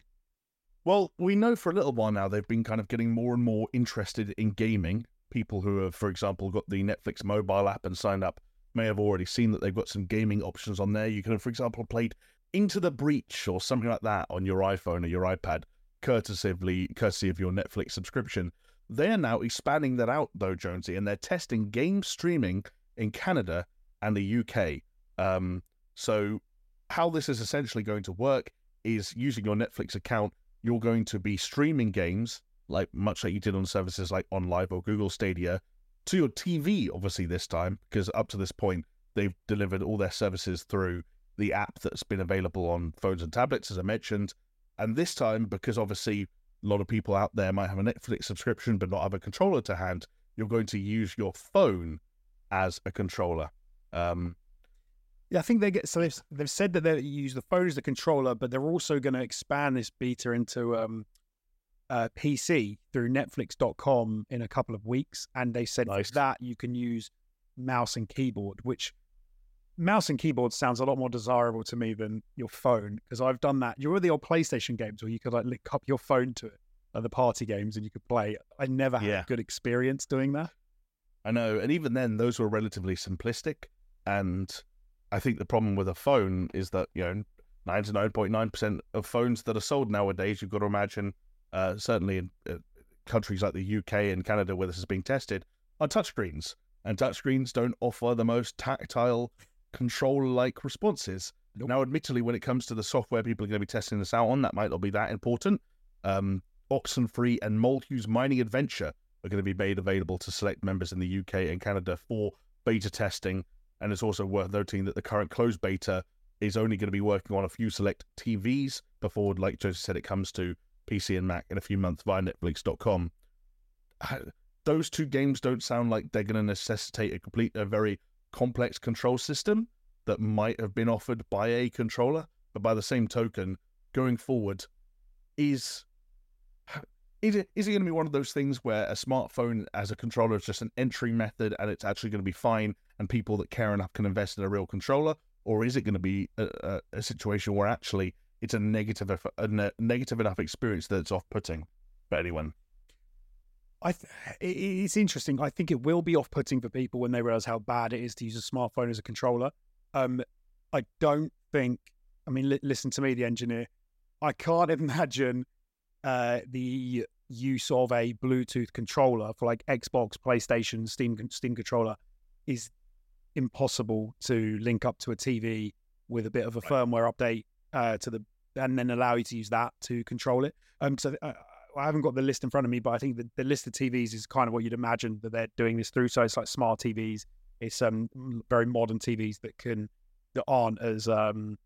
Well, we know for a little while now they've been kind of getting more and more interested in gaming. People who have, for example, got the Netflix mobile app and signed up may have already seen that they've got some gaming options on there. You can have, for example, played Into the Breach or something like that on your iPhone or your iPad, courtesy, courtesy of your Netflix subscription. They are now expanding that out, though, Jonesy, and they're testing game streaming in Canada and the UK. Um, so, how this is essentially going to work is using your Netflix account, you're going to be streaming games, like much like you did on services like OnLive or Google Stadia, to your TV, obviously, this time, because up to this point, they've delivered all their services through the app that's been available on phones and tablets, as I mentioned. And this time, because obviously a lot of people out there might have a Netflix subscription but not have a controller to hand, you're going to use your phone as a controller. Um, yeah, I think they get so they've, they've said that they use the phone as the controller, but they're also going to expand this beta into um, uh, PC through Netflix.com in a couple of weeks, and they said nice. that you can use mouse and keyboard, which mouse and keyboard sounds a lot more desirable to me than your phone because I've done that. You are the old PlayStation games where you could like link up your phone to it, like the party games, and you could play. I never had yeah. a good experience doing that. I know, and even then, those were relatively simplistic and I think the problem with a phone is that you know ninety nine point nine percent of phones that are sold nowadays, you've got to imagine, uh, certainly in uh, countries like the UK and Canada where this is being tested, are touchscreens, and touchscreens don't offer the most tactile, control-like responses. Nope. Now, admittedly, when it comes to the software people are going to be testing this out on, that might not be that important. Um, Oxenfree and Molehew's Mining Adventure are going to be made available to select members in the UK and Canada for beta testing and it's also worth noting that the current closed beta is only going to be working on a few select TVs before, like Joseph said, it comes to PC and Mac in a few months via Netflix.com. Those two games don't sound like they're going to necessitate a complete, a very complex control system that might have been offered by a controller. But by the same token, going forward, is is it, is it going to be one of those things where a smartphone as a controller is just an entry method and it's actually going to be fine and people that care enough can invest in a real controller? Or is it going to be a, a, a situation where actually it's a negative, a ne- negative enough experience that it's off putting for anyone? I th- it's interesting. I think it will be off putting for people when they realize how bad it is to use a smartphone as a controller. Um, I don't think, I mean, li- listen to me, the engineer. I can't imagine uh, the use of a Bluetooth controller for like Xbox, PlayStation, Steam, Steam controller is impossible to link up to a TV with a bit of a right. firmware update uh, to the and then allow you to use that to control it. Um, so uh, I haven't got the list in front of me, but I think the, the list of TVs is kind of what you'd imagine that they're doing this through. So it's like smart TVs, it's um very modern TVs that can that aren't as um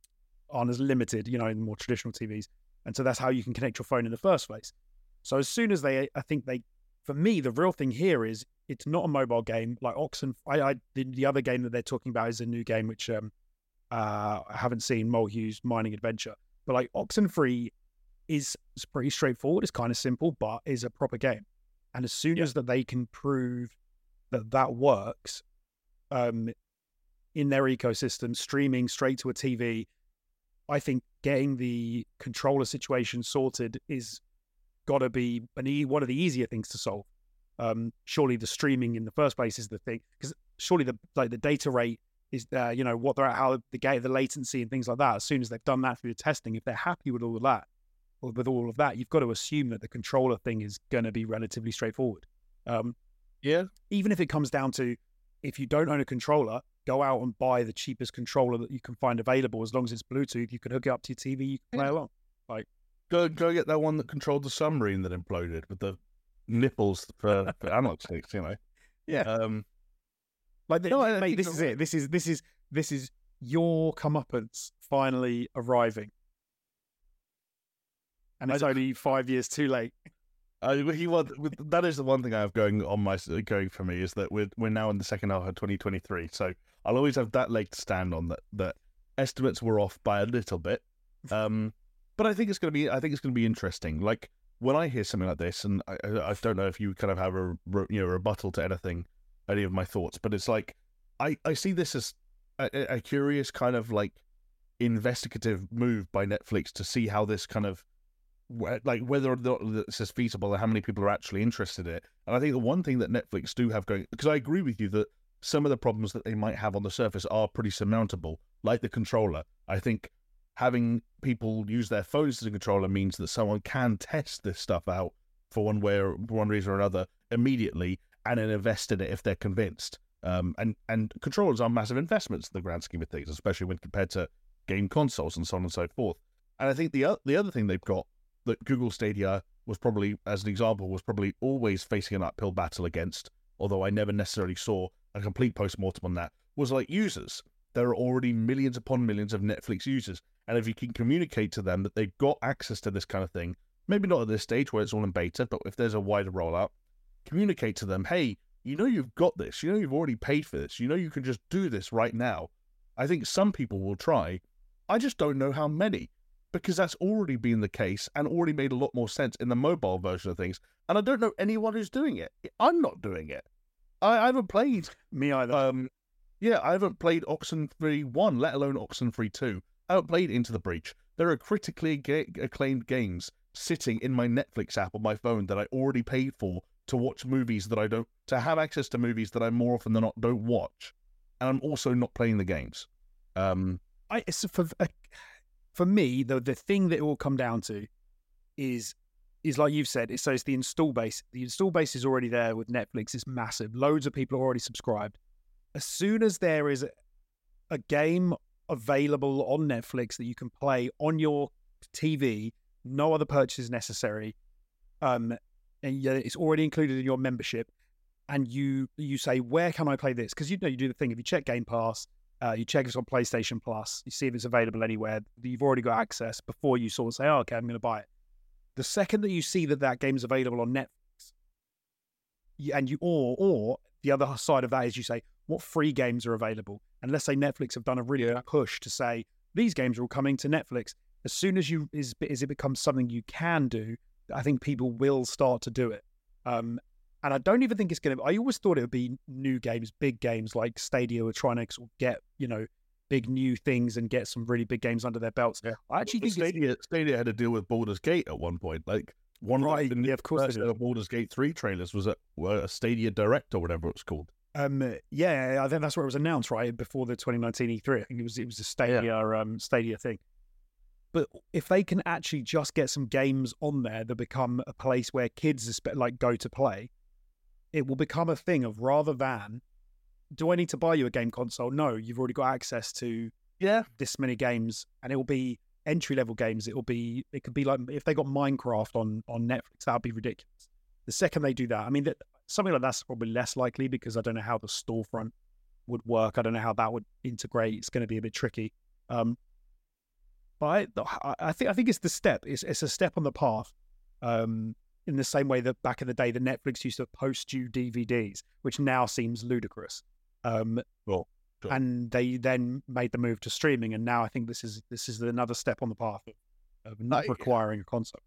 aren't as limited, you know, in more traditional TVs. And so that's how you can connect your phone in the first place. So as soon as they, I think they, for me, the real thing here is it's not a mobile game like Oxen. I, I the, the other game that they're talking about is a new game which um uh I haven't seen Molehew's Mining Adventure, but like Oxenfree is is pretty straightforward. It's kind of simple, but is a proper game. And as soon Yeah. as that they can prove that that works um, in their ecosystem, streaming straight to a TV, I think getting the controller situation sorted is got to be an e- one of the easier things to solve. Um, surely the streaming in the first place is the thing because surely the like the data rate is uh, you know what they're at, how the gate, the latency and things like that. As soon as they've done that through the testing, if they're happy with all of that, or with all of that, you've got to assume that the controller thing is going to be relatively straightforward. Um, Yeah. even if it comes down to if you don't own a controller, go out and buy the cheapest controller that you can find available. As long as it's Bluetooth, you can hook it up to your TV, you can play Yeah. along. Like go go get that one that controlled the submarine that imploded with the nipples for, for analog sticks. You know. Yeah. Um. Like, the, No, mate, this is it. This is this is this is your comeuppance finally arriving, and it's only five years too late. I, he was, that is the one thing I have going on my going for me is that we're we're now in the second half of 2023, so I'll always have that leg to stand on. That that estimates were off by a little bit, um, but I think it's gonna be I think it's gonna be interesting. Like when I hear something like this, and I, I don't know if you kind of have a you know rebuttal to anything, any of my thoughts, but it's like I I see this as a, a- a curious kind of like investigative move by Netflix to see how this kind of like whether or not this is feasible and how many people are actually interested in it. And I think the one thing that Netflix do have going, because I agree with you that some of the problems that they might have on the surface are pretty surmountable, like the controller. I think having people use their phones as a controller means that someone can test this stuff out for one way or one reason or another immediately and then invest in it if they're convinced. Um, and and controllers are massive investments in the grand scheme of things, especially when compared to game consoles and so on and so forth. And I think the the other thing they've got that Google Stadia was probably, as an example, was probably always facing an uphill battle against, although I never necessarily saw a complete post mortem on that, was like users. There are already millions upon millions of Netflix users. And if you can communicate to them that they've got access to this kind of thing, maybe not at this stage where it's all in beta, but if there's a wider rollout, communicate to them, hey, you know you've got this, you know you've already paid for this, you know you can just do this right now. I think some people will try. I just don't know how many, because that's already been the case and already made a lot more sense in the mobile version of things. And I don't know anyone who's doing it. I'm not doing it. I, I haven't played. Me either. Um, yeah, I haven't played Oxen Free 1, let alone Oxenfree 2 outplayed Into the Breach. There are critically ga- acclaimed games sitting in my Netflix app on my phone that I already paid for to watch movies that I don't, to have access to movies that I more often than not don't watch. And I'm also not playing the games. Um, I, so for, uh, for me, the, the thing that it will come down to is is like you've said, it's so it's the install base. The install base is already there with Netflix. It's massive. Loads of people are already subscribed. As soon as there is a, a game available on Netflix that you can play on your TV, no other purchase necessary. Um, and yeah, it's already included in your membership. And you you say, where can I play this? Because you know you do the thing. If you check Game Pass, uh, you check it's on PlayStation Plus, you see if it's available anywhere. You've already got access before you sort of say, oh, okay, I'm going to buy it. The second that you see that that game is available on Netflix, and you or or the other side of that is you say what free games are available. And let's say Netflix have done a really good push to say these games are all coming to Netflix. As soon as you is as it becomes something you can do, I think people will start to do it. Um, and I don't even think it's going to. I always thought it would be new games, big games like Stadia trying to sort get you know big new things and get some really big games under their belts. Yeah. I actually think it's, Stadia, Stadia had to deal with Baldur's Gate at one point. Like one Right, of the yeah, of course first Baldur's Gate three trailers was a, a Stadia Direct or whatever it was called. Um, yeah, I think that's where it was announced, right before the 2019 E3. I think it was it was a Stadia um Stadia thing. But if they can actually just get some games on there that become a place where kids like go to play, it will become a thing of rather than, do I need to buy you a game console? No, you've already got access to Yeah, this many games, and it will be entry level games. It will be it could be like if they got Minecraft on on Netflix, that would be ridiculous. The second they do that, I mean, that, something like that's probably less likely because I don't know how the storefront would work. I don't know how that would integrate. It's going to be a bit tricky. Um, but I, I- think I think it's the step. It's it's a step on the path. Um, in the same way that back in the day, the Netflix used to post you DVDs, which now seems ludicrous. Um, Well, sure. and they then made the move to streaming, and now I think this is this is another step on the path of not I- requiring a console.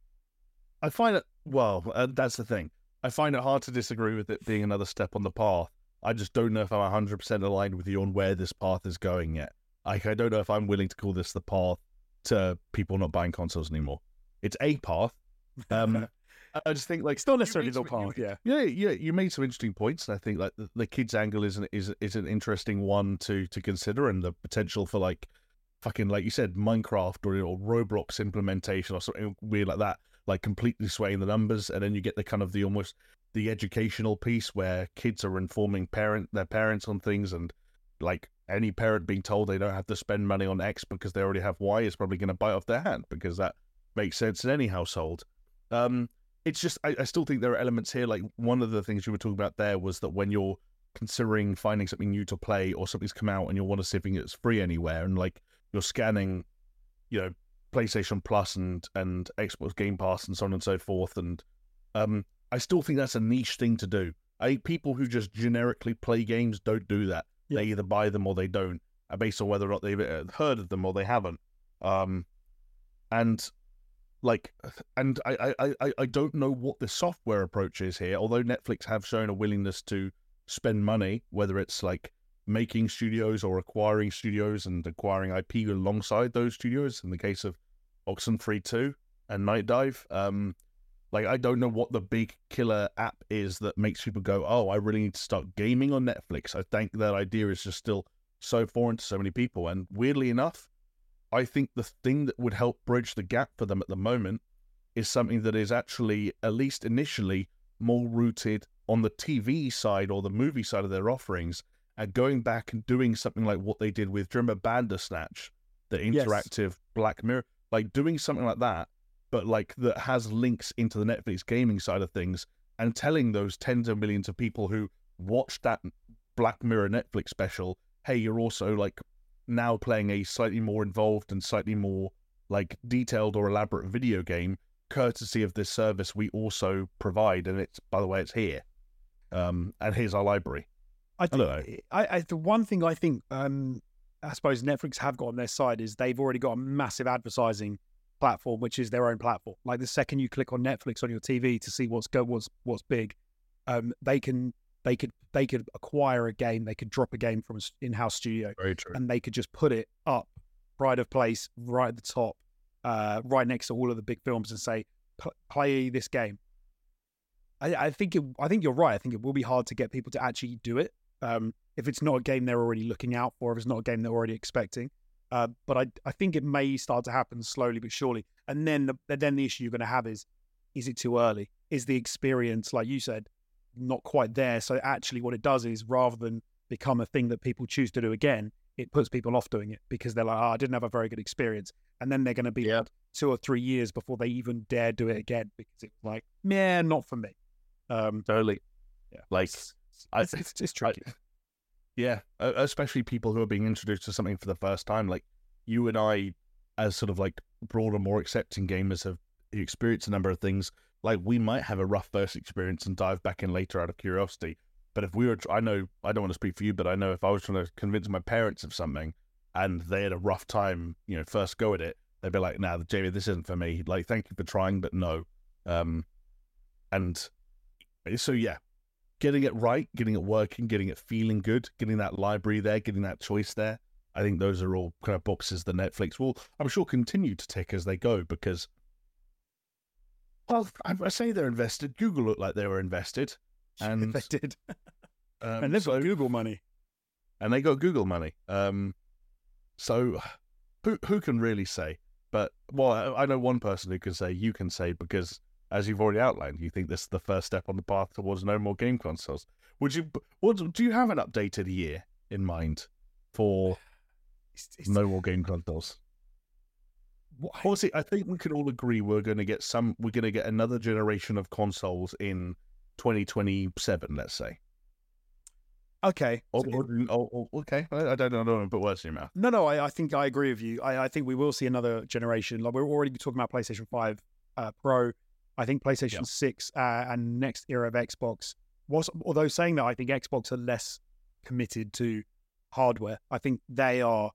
I find it well. Uh, that's the thing. I find it hard to disagree with it being another step on the path. I just don't know if I'm 100 percent aligned with you on where this path is going yet. Like, I don't know if I'm willing to call this the path to people not buying consoles anymore. It's a path. Um, I- I just think like It's not necessarily the path, yeah. Yeah, yeah, you made some interesting points, and I think like the, the kids angle is an is is an interesting one to to consider, and the potential for like fucking like you said, Minecraft or, or Roblox implementation or something weird like that, like completely swaying the numbers, and then you get the kind of the almost the educational piece where kids are informing parent their parents on things, and like any parent being told they don't have to spend money on X because they already have Y is probably going to bite off their hand because that makes sense in any household. Um, it's just I, I still think there are elements here. Like one of the things you were talking about there was that when you're considering finding something new to play or something's come out and you want to see if it's free anywhere, and like you're scanning, you know, PlayStation Plus and and Xbox Game Pass and so on and so forth, and um, I still think that's a niche thing to do. I think people who just generically play games don't do that. Yeah. They either buy them or they don't, uh, based on whether or not they've uh, heard of them or they haven't. Um, and like and I, I i i don't know what the software approach is here although netflix have shown a willingness to spend money whether it's like making studios or acquiring studios and acquiring ip alongside those studios in the case of oxenfree 2 and night dive. Um like i don't know what the big killer app is that makes people go oh i really need to start gaming on netflix. I think that idea is just still so foreign to so many people. And weirdly enough I think the thing that would help bridge the gap for them at the moment is something that is actually, at least initially, more rooted on the TV side or the movie side of their offerings, and going back and doing something like what they did with, do you remember Bandersnatch, the Yes. interactive Black Mirror, like doing something like that, but like that has links into the Netflix gaming side of things, and telling those tens of millions of people who watched that Black Mirror Netflix special, hey, you're also like now playing a slightly more involved and slightly more like detailed or elaborate video game courtesy of this service we also provide and it's by the way it's here um and here's our library. I I don't think I, I the one thing I think um I suppose Netflix have got on their side is they've already got a massive advertising platform, which is their own platform. Like the second you click on Netflix on your TV to see what's go what's what's big, um, they can they could they could acquire a game, they could drop a game from an in-house studio, very true and they could just put it up right of place right at the top, uh, right next to all of the big films, and say play this game. I, I think it, I think you're right. I think it will be hard to get people to actually do it um, if it's not a game they're already looking out for, if it's not a game they're already expecting. Uh, but I I think it may start to happen slowly but surely. And then the then the issue you're going to have is is it too early? Is the experience like you said not quite there? So actually, what it does is rather than become a thing that people choose to do again, it puts people off doing it because they're like, oh, I didn't have a very good experience. And then they're going to be Yeah. like two or three years before they even dare do it again because it's like, man, not for me. Um, totally yeah, like I- it's, it's, it's tricky. Yeah, uh, especially people who are being introduced to something for the first time. Like you and I, as sort of like broader, more accepting gamers, have experienced a number of things. Like we might have a rough first experience and dive back in later out of curiosity. But if we were, I know, I don't want to speak for you, but I know if I was trying to convince my parents of something and they had a rough time, you know, first go at it, they'd be like, "Nah, Jamie, this isn't for me. Like, thank you for trying, but no." Um, and so yeah, getting it right, getting it working, getting it feeling good, getting that library there, getting that choice there. I think those are all kind of boxes that Netflix will, I'm sure, continue to tick as they go because, well, I, I say they're invested. Google looked like they were invested, and they did, um, and they've so- got Google money. and they got Google money. Um, so who who can really say? But well, I I know one person who can say. You can say because, as you've already outlined, you think this is the first step on the path towards no more game consoles. Would you? What do you have an updated year in mind for It's, it's, no more game consoles? what- Honestly, I think we can all agree we're going to get some. We're going to get another generation of consoles in 2027. Let's say. okay. Or, so- or, or- okay, I, I don't know. I don't want to put words in your mouth. No, no, I, I think I agree with you. I, I think we will see another generation. Like we're already talking about PlayStation Five uh, Pro. I think PlayStation Yeah. Six uh, and next era of Xbox. Was although saying that, I think Xbox are less committed to hardware. I think they are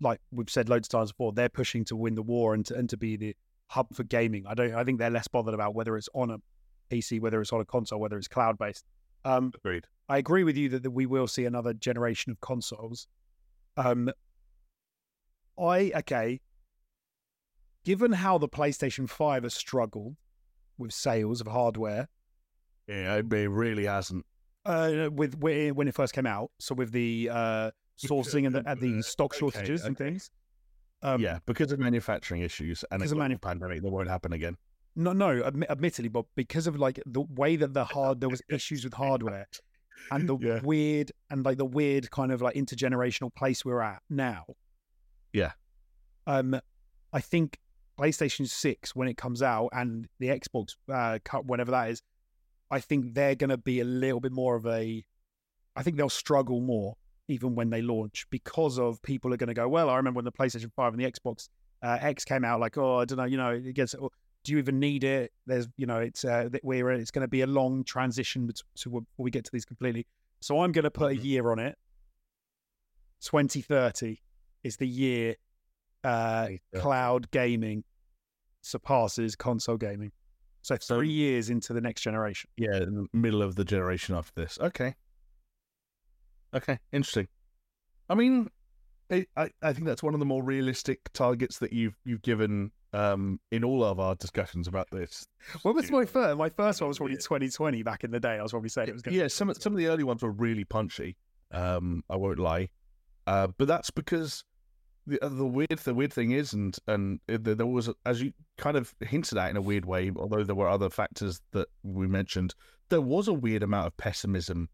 like we've said loads of times before, they're pushing to win the war and to, and to be the hub for gaming. I don't. I think they're less bothered about whether it's on a PC, whether it's on a console, whether it's cloud based. Um, Agreed. I agree with you that, that we will see another generation of consoles. Um, I okay. Given how the PlayStation Five has struggled with sales of hardware, Yeah, it really hasn't. uh, with when it first came out, so with the uh, sourcing and the, and the stock Okay, shortages and things. Um, yeah, because of manufacturing issues and because of manu- pandemic, that won't happen again. No, no, admi- admittedly, but because of like the way that the hard there was issues with hardware and the Yeah. weird and like the weird kind of like intergenerational place we're at now. Yeah. Um, I think PlayStation Six when it comes out and the Xbox uh, whenever that is, I think they're going to be a little bit more of a. I think they'll struggle more even when they launch because of people are going to go. Well, I remember when the PlayStation Five and the Xbox uh, X came out, like, oh, I don't know, you know, it gets. Do you even need it? There's, you know, it's uh, that we're it's going to be a long transition to we get to these completely. So I'm going to put a Mhm. year on it. 2030 is the year uh, cloud gaming surpasses console gaming. So So- three years into the next generation. Yeah, in the middle of the generation after this. Okay. Okay, interesting. I mean, I, I, think that's one of the more realistic targets that you've you've given um, in all of our discussions about this. What was my first? My first one was probably 2020 back in the day. I was probably saying it was going. Yeah, some some of the early ones were really punchy. Um, I won't lie, uh, but that's because the uh, the weird the weird thing is, and and there was as you kind of hinted at in a weird way, although there were other factors that we mentioned, there was a weird amount of pessimism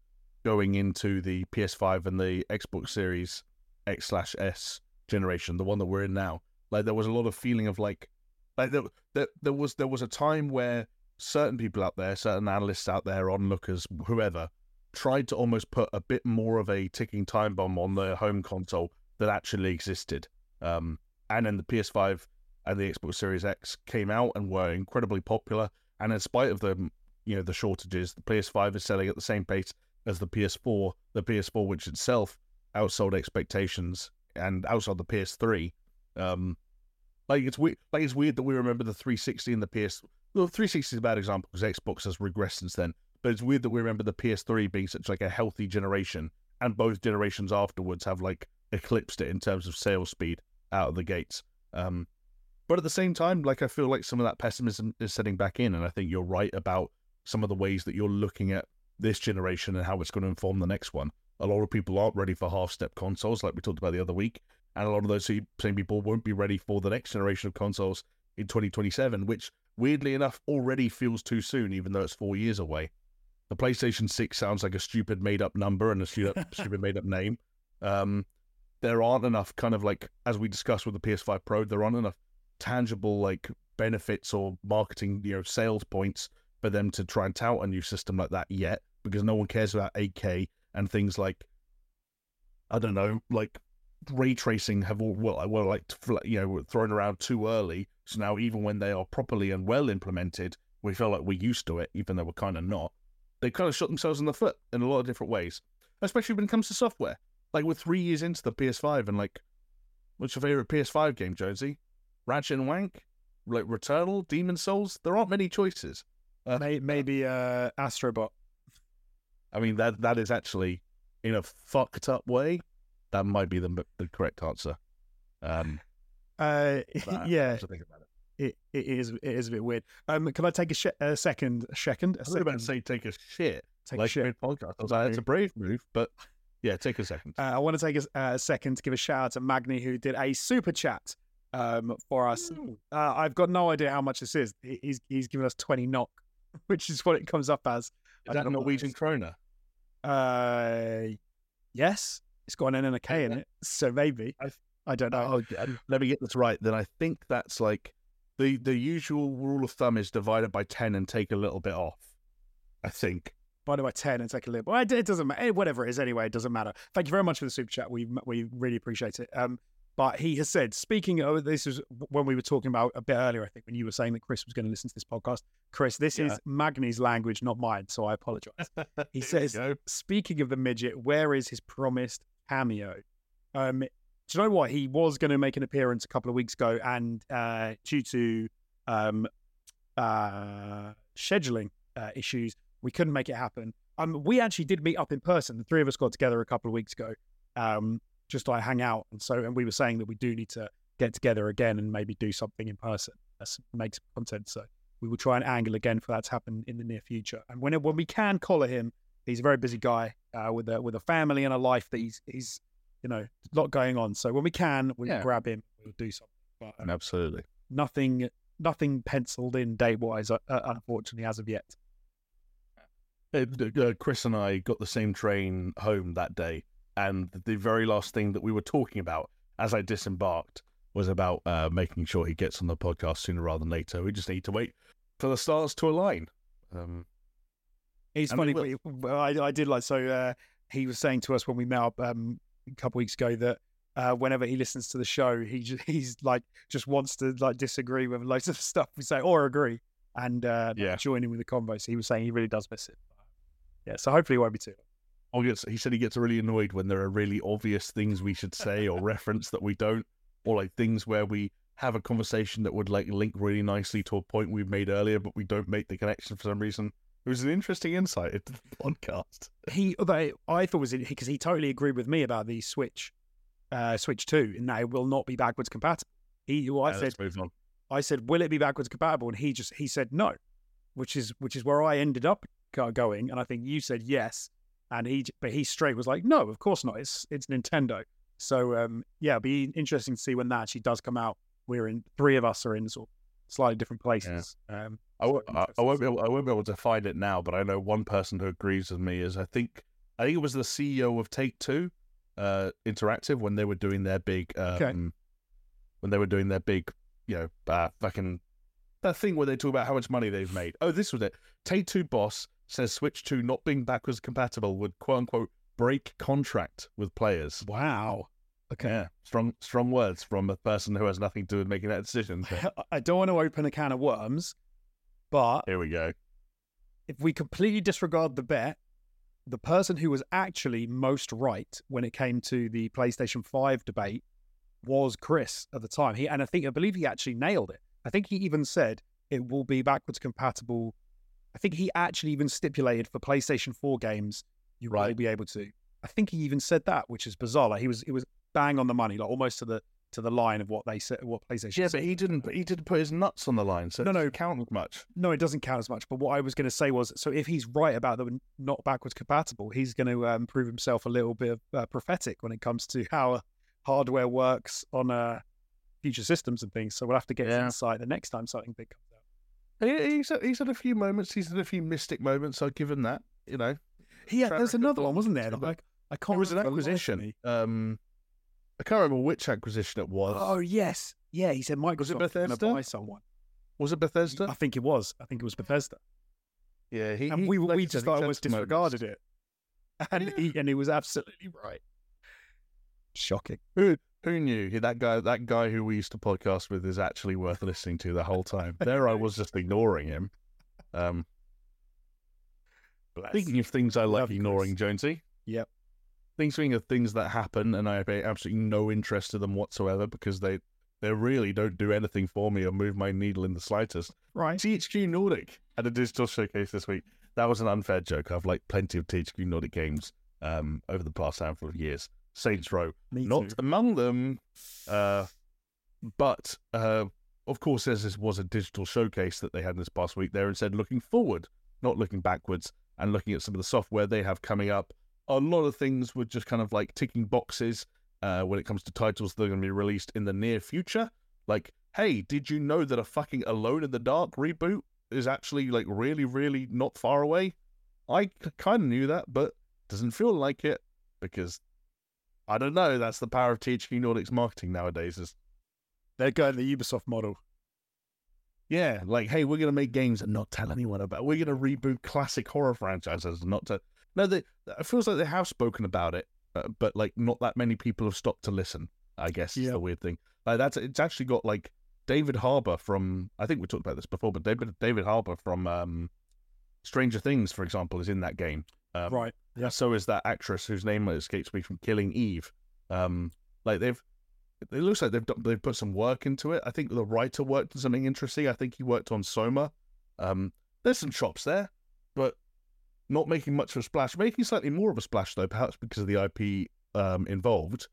going into the PS5 and the Xbox Series X slash S generation, the one that we're in now. Like there was a lot of feeling of like, like there, there, there was there was a time where certain people out there, certain analysts out there, onlookers, whoever, tried to almost put a bit more of a ticking time bomb on the home console that actually existed. Um, and then the PS5 and the Xbox Series X came out and were incredibly popular. And in spite of the you know the shortages, the PS5 is selling at the same pace as the PS4. The PS4, which itself outsold expectations and outsold the PS3. Um, like it's weird. Like it's weird that we remember the 360 and the PS. Well, 360 is a bad example because Xbox has regressed since then. But it's weird that we remember the PS3 being such like a healthy generation, and both generations afterwards have like eclipsed it in terms of sales speed out of the gates. Um, but at the same time, like I feel like some of that pessimism is setting back in, and I think you're right about some of the ways that you're looking at this generation and how it's going to inform the next one. A lot of people aren't ready for half-step consoles, like we talked about the other week, and a lot of those same people won't be ready for the next generation of consoles in 2027, which weirdly enough already feels too soon, even though it's four years away. The PlayStation 6 sounds like a stupid made up number and a stupid, stupid made up name. Um, there aren't enough kind of like, as we discussed with the PS5 Pro, there aren't enough tangible like benefits or marketing, you know, sales points for them to try and tout a new system like that yet, because no one cares about 8K and things like, I don't know, like ray tracing have all well, I well like you know thrown around too early. So now even when they are properly and well implemented, we feel like we're used to it, even though we're kind of not. They kind of shot themselves in the foot in a lot of different ways, especially when it comes to software. Like we're three years into the PS5, and like, what's your favorite PS5 game, Jonesy? Ratchet and Wank, like Returnal, Demon's Souls. There aren't many choices. Uh, May, maybe uh, Astrobot. I mean that that is actually in a fucked up way. That might be the the correct answer. Um, Uh, yeah, have to think about it. it, is. It is a bit weird. Um, can I take a, sh- a second? A second? A I was about to say take a shit take a shit. podcast. I was like, it's a brave move, but yeah, take a second. Uh, I want to take a, a second to give a shout out to Magni who did a super chat um, for us. Uh, I've got no idea how much this is. He's he's given us twenty knock, which is what it comes up as. Is that don't know what Norwegian kroner? Uh, yes, it's got an N and a K in it, so maybe I- I don't know. Oh, let me get this right. Then I think that's like the the usual rule of thumb is divided by ten and take a little bit off. I think. By the way, ten and take a little. Well, it, it doesn't matter. Whatever it is, anyway, it doesn't matter. Thank you very much for the super chat. We we really appreciate it. Um, but he has said, speaking of this is when we were talking about a bit earlier. I think when you were saying that Chris was going to listen to this podcast. Chris, this is Yeah. Magni's language, not mine. So I apologize. He says, speaking of the midget, where is his promised cameo? Um, do you know what? He was going to make an appearance a couple of weeks ago, and uh, due to um, uh, scheduling uh, issues, we couldn't make it happen. Um, we actually did meet up in person. The three of us got together a couple of weeks ago, um, just to like, hang out, and so and we were saying that we do need to get together again and maybe do something in person. Let's make some content. So we will try and angle again for that to happen in the near future. And when when we can collar him, he's a very busy guy uh, with a with a family and a life that he's he's you know a lot going on. So when we can, we Yeah. grab him. We'll do something. But um, Absolutely. nothing nothing penciled in date wise, uh, uh, unfortunately, as of yet. Uh, uh, Chris and I got the same train home that day, and the very last thing that we were talking about as I disembarked was about uh, making sure he gets on the podcast sooner rather than later. We just need to wait for the stars to align. Um, It's funny. we- I, I did like so. Uh, he was saying to us when we met up um, a couple weeks ago that uh, whenever he listens to the show, he just, he's like just wants to like disagree with loads of stuff we say or agree and uh, Yeah. join in with the convo. So he was saying he really does miss it. Yeah. So hopefully it won't be too. Gets, he said he gets really annoyed when there are really obvious things we should say or reference that we don't, or like things where we have a conversation that would like link really nicely to a point we've made earlier, but we don't make the connection for some reason. It was an interesting insight into the podcast. He, although I thought was because he totally agreed with me about the Switch, uh, Switch Two, and that it will not be backwards compatible. He, well, I Yeah, said, let's move on. I said, will it be backwards compatible? And he just he said no, which is which is where I ended up going. And I think you said yes, and he but he straight was like, no, of course not. It's it's Nintendo. So um, yeah, it'll be interesting to see when that actually does come out. We're in three of us are in sort of slightly different places. Um, I, w- quite I, I won't be able, I won't be able to find it now, but I know one person who agrees with me is I think I think it was the CEO of Take Two uh, Interactive when they were doing their big um, Okay. when they were doing their big you know uh, fucking that thing where they talk about how much money they've made. Oh, this was it. Take Two boss says Switch Two not being backwards compatible would quote unquote break contract with players. wow. Okay. Yeah, strong strong words from a person who has nothing to do with making that decision. I don't want to open a can of worms, but here we go. if we completely disregard the bet, the person who was actually most right when it came to the PlayStation 5 debate was Chris at the time. He and I think I believe he actually nailed it. I think he even said it will be backwards compatible. I think he actually even stipulated for PlayStation 4 games you will Right. be able to. I think he even said that, which is bizarre. Like he was it was bang on the money, like almost to the to the line of what they said what PlayStation Yeah, said. but he didn't. But he didn't put his nuts on the line, so No, no. count much. No, it doesn't count as much. But what I was going to say was, so if he's right about them not backwards compatible, he's going to um, prove himself a little bit uh, prophetic when it comes to how hardware works on uh, future systems and things. So we'll have to get Yeah. insight the next time something big comes. He, he's had, he's had a few moments. He's had a few mystic moments. I'll give him that. You know, Yeah, Track there's another one, wasn't there? Like I can't it was an remember the life of acquisition. Um, I can't remember which acquisition it was. Oh yes, yeah. He said Microsoft Was it was going to Bethesda? buy someone. was it Bethesda? I think it was. I think it was Bethesda. Yeah, he. and he- we like we just had almost some moments. disregarded it, and he and he was absolutely right. Shocking. Who who knew that guy? That guy who we used to podcast with is actually worth listening to the whole time. There, I was just ignoring him. Um, Bless. Speaking of things I like Love ignoring. Jonesy. Yep. Thinking of things that happen, and I have absolutely no interest in them whatsoever because they they really don't do anything for me or move my needle in the slightest. Right. THQ Nordic had a digital showcase this week. That was an unfair joke. I've liked plenty of THQ Nordic games um, over the past handful of years. Saints Row, Me not too. among them. Uh, but uh, of course, as this was a digital showcase that they had this past week, they're instead looking forward, not looking backwards, and looking at some of the software they have coming up. A lot of things were just kind of like ticking boxes uh, when it comes to titles that are going to be released in the near future. Like, hey, did you know that a fucking Alone in the Dark reboot is actually like really, really not far away? I kind of knew that, but doesn't feel like it because I don't know. That's the power of THQ Nordic's marketing nowadays. Is They're going the Ubisoft model. yeah, like hey, we're gonna make games and not tell anyone about. We're gonna reboot classic horror franchises, and not to. No, they, it feels like they have spoken about it, uh, but like not that many people have stopped to listen. I guess is Yeah. the weird thing. Like that's it's actually got like David Harbour from. I think we talked about this before, but David David Harbour from um, Stranger Things, for example, is in that game. Um, right. Yeah. So is that actress whose name escapes me from Killing Eve. Um, like they've it looks like they've they've put some work into it. I think the writer worked on something interesting. I think he worked on Soma. Um, there's some chops there, but not making much of a splash. Making slightly more of a splash though, perhaps because of the IP um, involved.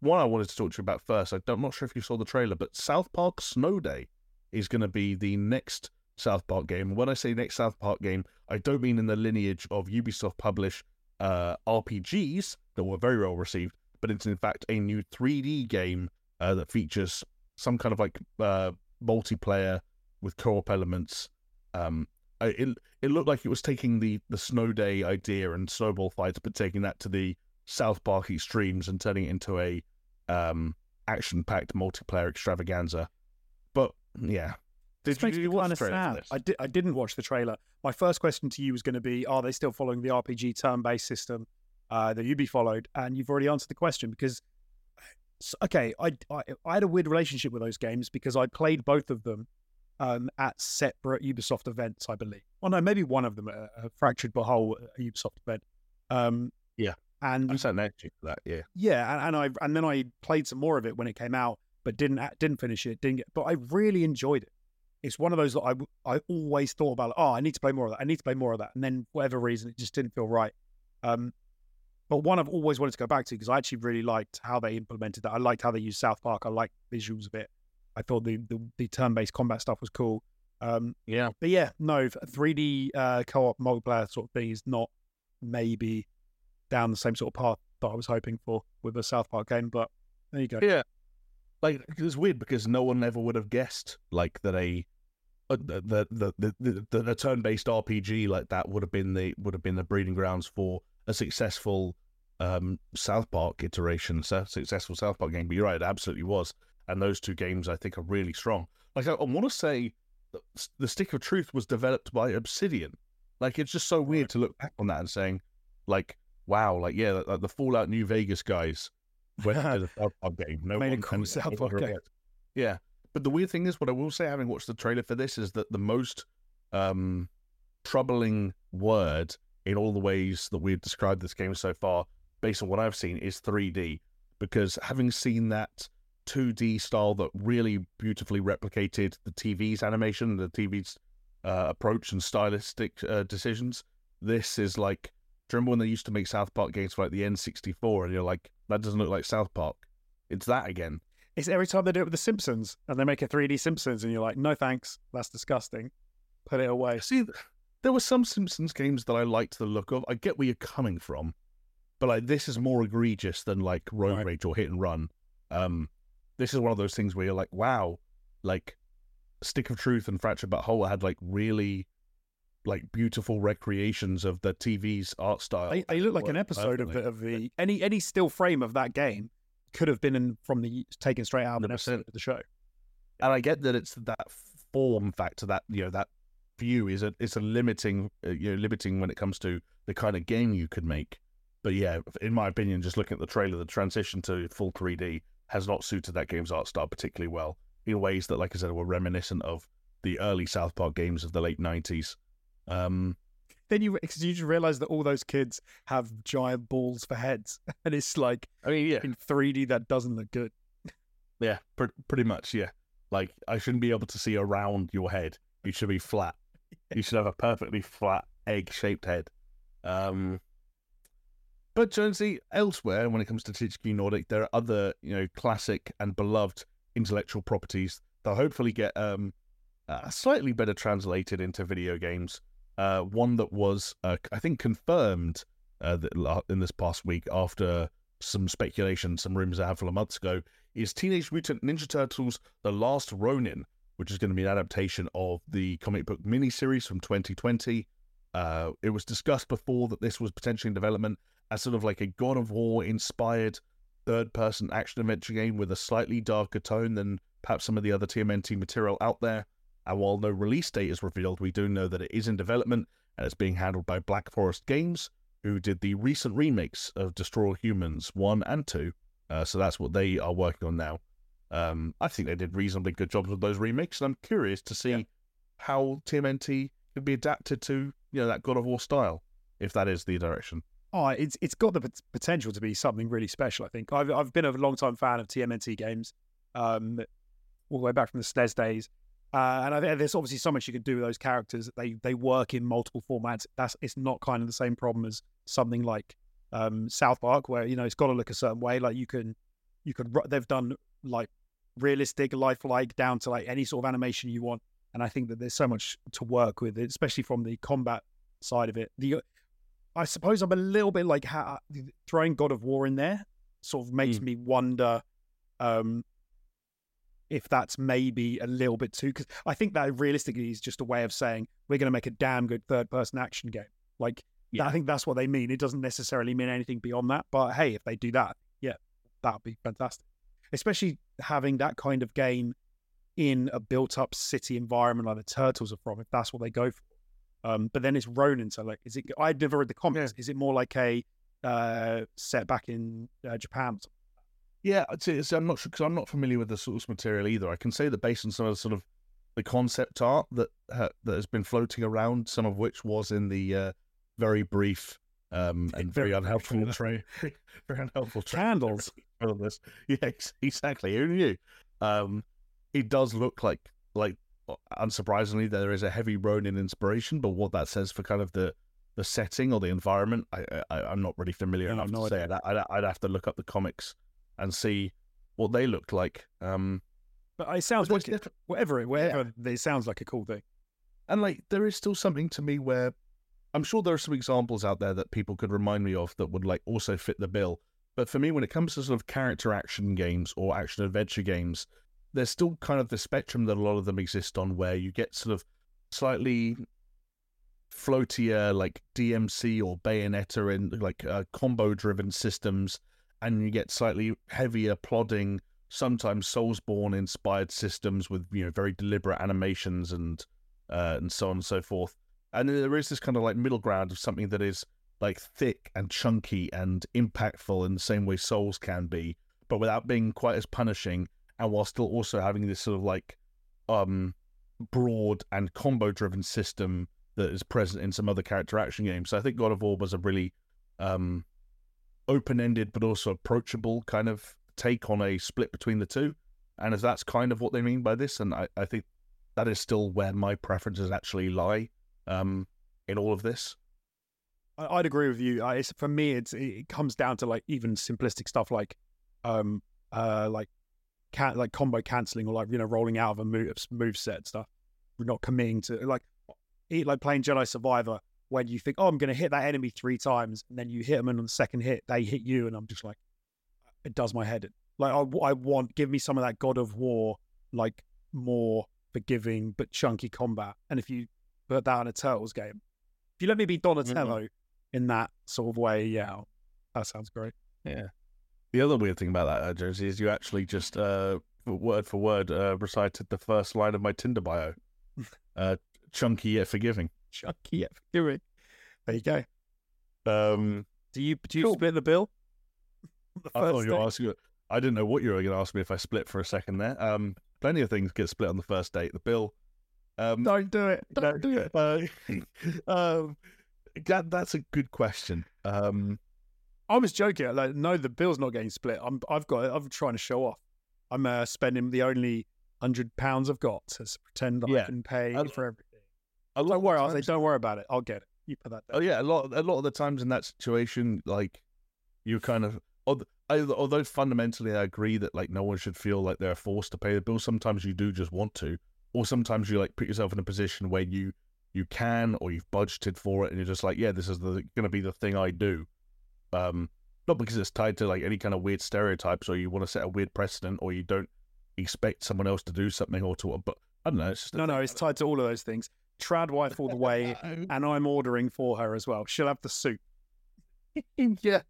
One I wanted to talk to you about first. I am not sure if you saw the trailer, but South Park Snow Day is going to be the next South Park game. When I say next South Park game, I don't mean in the lineage of Ubisoft published uh, RPGs that were very well received, but it's in fact a new 3D game uh, that features some kind of like uh, multiplayer with co-op elements. Um, it it looked like it was taking the the snow day idea and snowball fights, but taking that to the South Park extremes and turning it into a um, action-packed multiplayer extravaganza. But yeah, did you, you watch the trailer? I did. I didn't watch the trailer. My first question to you was going to be: Are they still following the RPG turn-based system uh, that Ubi followed? And you've already answered the question because, okay, I, I, I had a weird relationship with those games because I played both of them um, at separate Ubisoft events, I believe. Well, no, maybe one of them, a, a Fractured But Whole Ubisoft event. Um, yeah, and I sat next to for that. Yeah, yeah, and, and I and then I played some more of it when it came out, but didn't didn't finish it. Didn't get, but I really enjoyed it. It's one of those that I I always thought about. Oh, I need to play more of that. I need to play more of that, and then whatever reason, it just didn't feel right. Um, but one I've always wanted to go back to because I actually really liked how they implemented that. I liked how they used South Park. I liked visuals of it. I thought the the, the turn based combat stuff was cool. Um, yeah, but yeah, no, 3D uh, co-op multiplayer sort of thing is not maybe down the same sort of path that I was hoping for with a South Park game. But there you go. Yeah, like it's weird because no one ever would have guessed like that a the the the the, the, turn based RPG like that would have been the would have been the breeding grounds for a successful um, South Park iteration, successful South Park game. But you're right, it absolutely was. And those two games, I think, are really strong. Like I, I want to say, the Stick of Truth was developed by Obsidian. Like it's just so weird to look back on that and saying, like, wow, like yeah, like the Fallout New Vegas guys went to the South Park game. No Made one a cool South Park game. Yeah, but the weird thing is, what I will say, having watched the trailer for this, is that the most um, troubling word in all the ways that we've described this game so far, based on what I've seen, is 3D. Because having seen that 2D style that really beautifully replicated the TV's animation, the TV's uh, approach and stylistic uh, decisions, this is like. Do you remember when they used to make South Park games for like the N64 and you're like, that doesn't look like South Park? It's that again. It's every time they do it with The Simpsons and they make a 3D Simpsons and you're like, no thanks, that's disgusting. Put it away. See, there were some Simpsons games that I liked the look of. I get where you're coming from, but like this is more egregious than like Road right. Rage or Hit and Run. Um, this is one of those things where you're like, wow, like Stick of Truth and Fractured But Whole had like really like beautiful recreations of the TV's art style. They, they look like an episode of the, of the any any still frame of that game could have been in, from the taken straight out of an episode of the show. And I get that it's that form factor that you know that view is a it's a limiting uh, you know limiting when it comes to the kind of game you could make. But yeah, in my opinion, just looking at the trailer, the transition to full 3D has not suited that game's art style particularly well in ways that, like I said, were reminiscent of the early South Park games of the late 90s. Um, then you because you just realize that all those kids have giant balls for heads, and it's like, I mean, yeah, in 3D that doesn't look good. Yeah, pr- pretty much, yeah. Like I shouldn't be able to see around your head. You should be flat. You should have a perfectly flat egg-shaped head. Um, but Jonesy, elsewhere when it comes to THQ Nordic, there are other you know classic and beloved intellectual properties that hopefully get um, uh, slightly better translated into video games. Uh, one that was, uh, I think, confirmed uh, in this past week after some speculation, some rumors I had from months ago, is Teenage Mutant Ninja Turtles: The Last Ronin, which is going to be an adaptation of the comic book miniseries from 2020. Uh, it was discussed before that this was potentially in development as sort of like a God of War inspired third person action adventure game with a slightly darker tone than perhaps some of the other TMNT material out there. And while no release date is revealed, we do know that it is in development and it's being handled by Black Forest Games, who did the recent remakes of Destroy All Humans 1 and 2. Uh, so that's what they are working on now. Um, I think they did reasonably good jobs with those remakes, and I'm curious to see yeah. how TMNT could be adapted to you know that God of War style, if that is the direction. Oh, it's it's got the pot- potential to be something really special. I think I've I've been a long time fan of TMNT games, um, all the way back from the SNES days, uh, and I think there's obviously so much you can do with those characters. They they work in multiple formats. That's it's not kind of the same problem as something like um, South Park, where you know it's got to look a certain way. Like you can you can they've done like realistic, lifelike down to like any sort of animation you want. And I think that there's so much to work with, especially from the combat side of it. The I suppose I'm a little bit like how, throwing God of War in there sort of makes Mm. me wonder um, if that's maybe a little bit too. Because I think that realistically is just a way of saying we're going to make a damn good third person action game. Like Yeah. I think that's what they mean. It doesn't necessarily mean anything beyond that. But hey, if they do that, yeah, that'd be fantastic. Especially having that kind of game in a built-up city environment like the Turtles are from, if that's what they go for. Um, but then it's Ronin, so like, is it? I'd never read the comics. Is it more like a uh, set back in uh, Japan? Yeah, say it's, I'm not sure because I'm not familiar with the source material either. I can say that based on some of the sort of the concept art that ha- that has been floating around, some of which was in the uh, very brief um, and very, Very unhelpful tray, very unhelpful tray Candles. this. Yeah, exactly. Who knew? Um, it does look like like unsurprisingly there is a heavy Ronin inspiration, but what that says for kind of the the setting or the environment, I, I I'm not really familiar Yeah, enough no to say. I'd, I'd, I'd have to look up the comics and see what they looked like. Um, But it sounds like it, whatever it, whatever it sounds like a cool thing. and like there is still something to me where I'm sure there are some examples out there that people could remind me of that would like also fit the bill. But for me, when it comes to sort of character action games or action adventure games, there's still kind of the spectrum that a lot of them exist on where you get sort of slightly floatier like DMC or Bayonetta in like uh, combo driven systems, and you get slightly heavier plodding, sometimes Soulsborne inspired systems with you know very deliberate animations and uh, and so on and so forth. And there is this kind of like middle ground of something that is like thick and chunky and impactful in the same way Souls can be, but without being quite as punishing, and while still also having this sort of like um broad and combo driven system that is present in some other character action games. So I think God of War was a really um open ended but also approachable kind of take on a split between the two. And if that's kind of what they mean by this, and I, I think that is still where my preferences actually lie um in all of this. I'd agree with you. I, it's, for me, it's it comes down to like even simplistic stuff like, um, uh, like can like combo canceling or like you know rolling out of a move move set stuff. We're not committing to like like playing Jedi Survivor when you think, oh, I'm going to hit that enemy three times, and then you hit them, and on the second hit they hit you, and I'm just like, it does my head in. Like I, I want give me some of that God of War like more forgiving but chunky combat, and if you put that in a Turtles game, if you let me be Donatello in that sort of way, yeah, that sounds great. Yeah. The other weird thing about that, uh, Jonesy, is you actually just uh, word for word uh, recited the first line of my Tinder bio. uh, chunky yet forgiving. Chunky yet. There you go. Um, Do you do you Cool. split the bill? The I thought you were asking. I didn't know what you were going to ask me if I split for a second there. Um, plenty of things get split on the first date. The bill. Um, Don't do it. Don't do it. uh, um, that that's a good question. Um, I was joking. Like, no, the bill's not getting split. I'm. I've got. I'm trying to show off. I'm uh, spending the only hundred pounds I've got to pretend I Yeah. can pay I- for everything. Don't worry. I'll say, times- don't worry about it. I'll get it. You put that Oh yeah, a lot a lot of the times in that situation, like you kind of although fundamentally I agree that like no one should feel like they're forced to pay the bill. Sometimes you do just want to, or sometimes you like put yourself in a position where you you can or you've budgeted for it and you're just like, yeah, this is going to be the thing I do. Um, not because it's tied to like any kind of weird stereotypes or you want to set a weird precedent or you don't expect someone else to do something or to, but I don't know. It's just No, no, it's tied to all of those things. Trad wife all the way, and I'm ordering for her as well. She'll have the soup. yeah.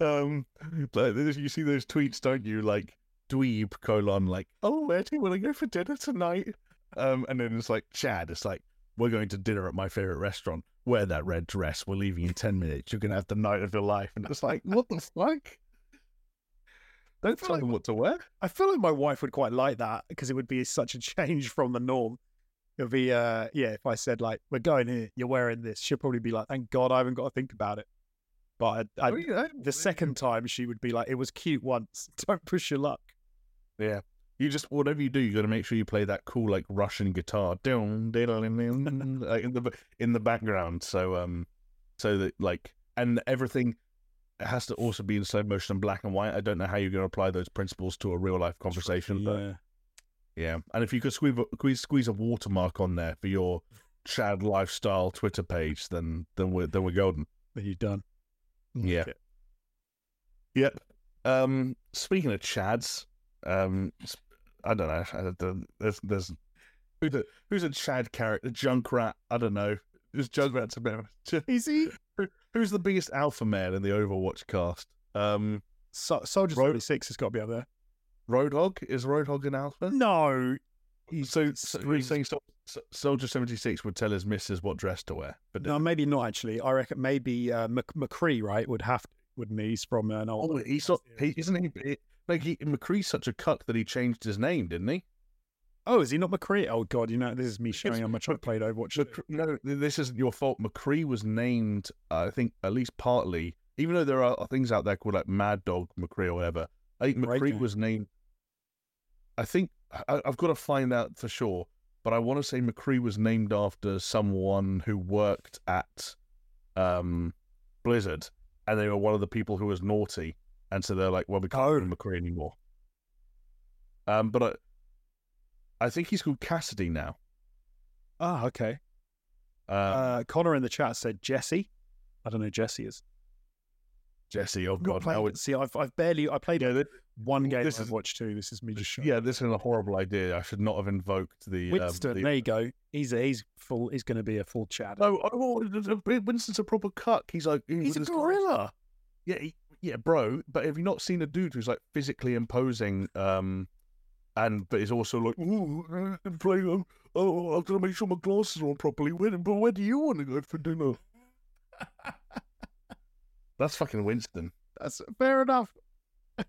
Um, you see those tweets, don't you? Like dweeb colon like, oh, where do you want to go for dinner tonight? Um, and then it's like Chad. It's like we're going to dinner at my favorite restaurant. Wear that red dress. We're leaving in ten minutes. You're gonna have the night of your life. And it's like, what the fuck? Don't tell like- them what to wear. I feel like my wife would quite like that because it would be such a change from the norm. It'd be, uh, yeah, if I said like, "We're going here, you're wearing this," she'll probably be like, "Thank God, I haven't got to think about it." But I, I, Oh, yeah, the second time, she would be like, "It was cute once. Don't push your luck." Yeah. You just whatever you do, you got to make sure you play that cool like Russian guitar, like, in the in the background. So um, so that like and everything has to also be in slow motion and black and white. I don't know how you're going to apply those principles to a real life conversation, but Yeah. And if you could squeeze a, squeeze squeeze a watermark on there for your Chad lifestyle Twitter page, then then we're then we're golden. Then you're done. Like Yeah. it. Yep. Um, speaking of Chads, um, I don't know. I don't- There's there's who's a who's a Chad character? Junkrat. I don't know. Is Junkrat's a bit? Is he? Who- Who's the biggest alpha male in the Overwatch cast? Um, So, Soldier Ro- 36 has got to be up there. Roadhog is Roadhog an alpha? No. He's So, so you're saying Sol- Sol- Soldier seventy six would tell his missus what dress to wear? But No, maybe not actually. I reckon maybe uh, Mc- McCree, right, would have to, wouldn't he? He's from an old. oh, he's not. He, isn't he? he- Like he, McCree's such a cuck that he changed his name, didn't he? Oh, is he not McCree? Oh God, you know this is me showing how much I played Overwatch. Mc- no, this isn't your fault. McCree was named, uh, I think, at least partly, even though there are things out there called like Mad Dog McCree or whatever. I think McCree was named. I think I, I've got to find out for sure, but I want to say McCree was named after someone who worked at um, Blizzard, and they were one of the people who was naughty, and so they're like, "Well, we can't call Oh. McCree anymore." Um, but I, I think he's called Cassidy now. Ah, okay. Um, Uh, Connor in the chat said Jesse. I don't know who Jesse is. Jesse, oh I've not god, played now it. it's See, I've I've barely I played yeah, thi- one game this of is- Overwatch two. This is me just showing. yeah, this is a horrible idea. I should not have invoked the. um, Winston, the- there you go. He's a, he's full. He's going to be a full Chad. No, oh, Winston's a proper cuck. He's like he's a with his- gorilla. Yeah, he, yeah, bro. But have you not seen a dude who's like physically imposing, um, and but he's also like, oh, I'm playing. Oh, oh, I've got to make sure my glasses are on properly. When, but where do you want to go for dinner? That's fucking Winston. That's fair enough.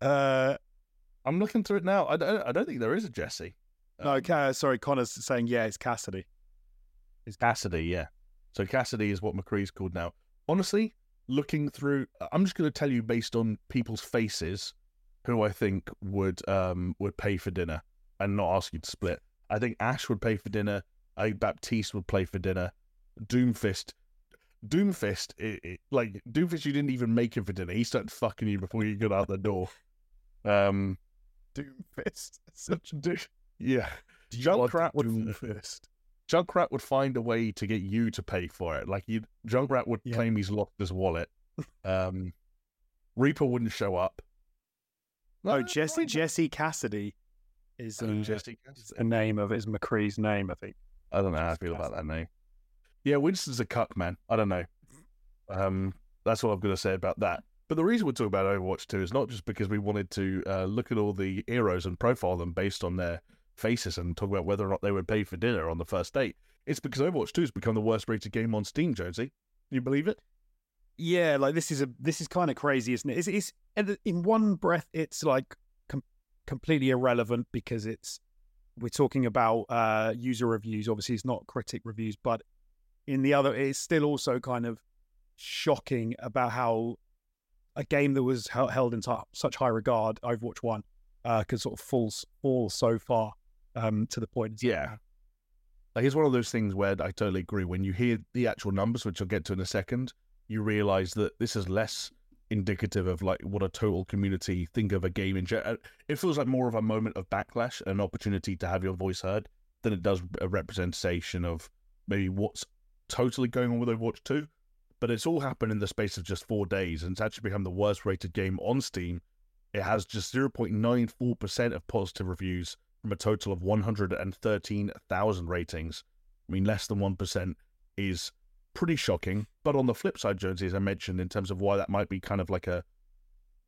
uh, I'm looking through it now. I don't. I don't think there is a Jesse. no, Um, Ca- sorry, Connor's saying yeah, it's Cassidy. It's Cassidy, yeah. So Cassidy is what McCree's called now. Honestly, looking through, I'm just going to tell you based on people's faces, who I think would um would pay for dinner and not ask you to split. I think Ash would pay for dinner. I think Baptiste would play for dinner. Doomfist, Doomfist, it, it, like Doomfist, you didn't even make him for dinner. He started fucking you before you got out the door. Um, Doomfist. such a dude. Yeah, Junkrat would Doomfist. Junkrat would find a way to get you to pay for it. Like you, Junkrat would Yeah. claim he's lost his wallet. Um, Reaper wouldn't show up. Oh, No, Jesse Reaper- Jesse Cassidy is, Oh, uh, Jesse. is a name of is McCree's name, I think. I don't know how I feel about that name. Yeah, Winston's a cuck, man. I don't know. Um, that's all I've got to say about that. But the reason we're talking about Overwatch 2 is not just because we wanted to uh, look at all the heroes and profile them based on their faces and talk about whether or not they would pay for dinner on the first date. It's because Overwatch 2 has become the worst rated game on Steam, Jonesy. You believe it? Yeah, like this is a this is kind of crazy, isn't it? It's, it's in one breath, it's like com- completely irrelevant because it's we're talking about uh, user reviews. Obviously, it's not critic reviews, but in the other, it's still also kind of shocking about how a game that was held in such high regard, Overwatch One, uh, could sort of fall fall so far um, to the point. Yeah. Like it's one of those things where I totally agree. When you hear the actual numbers, which I'll get to in a second, you realize that this is less indicative of like what a total community think of a game in general. It feels like more of a moment of backlash, an opportunity to have your voice heard, than it does a representation of maybe what's totally going on with Overwatch 2. But it's all happened in the space of just four days, and it's actually become the worst rated game on Steam. It has just 0.94% of positive reviews from a total of 113,000 ratings. I mean, less than 1% is pretty shocking. But on the flip side, Jonesy, as I mentioned, in terms of why that might be kind of like a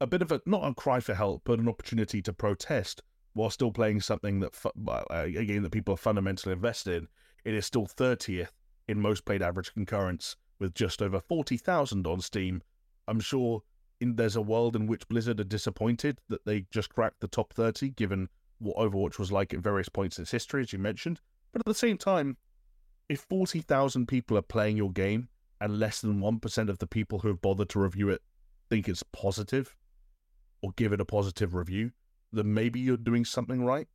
a bit of a not a cry for help, but an opportunity to protest while still playing something that uh, a game that people are fundamentally invested in. It is still 30th in most played average concurrence with just over 40,000 on Steam. I'm sure in, there's a world in which Blizzard are disappointed that they just cracked the top 30, given what Overwatch was like at various points in its history, as you mentioned. But at the same time, if 40,000 people are playing your game and less than 1% of the people who have bothered to review it think it's positive or give it a positive review, then maybe you're doing something right.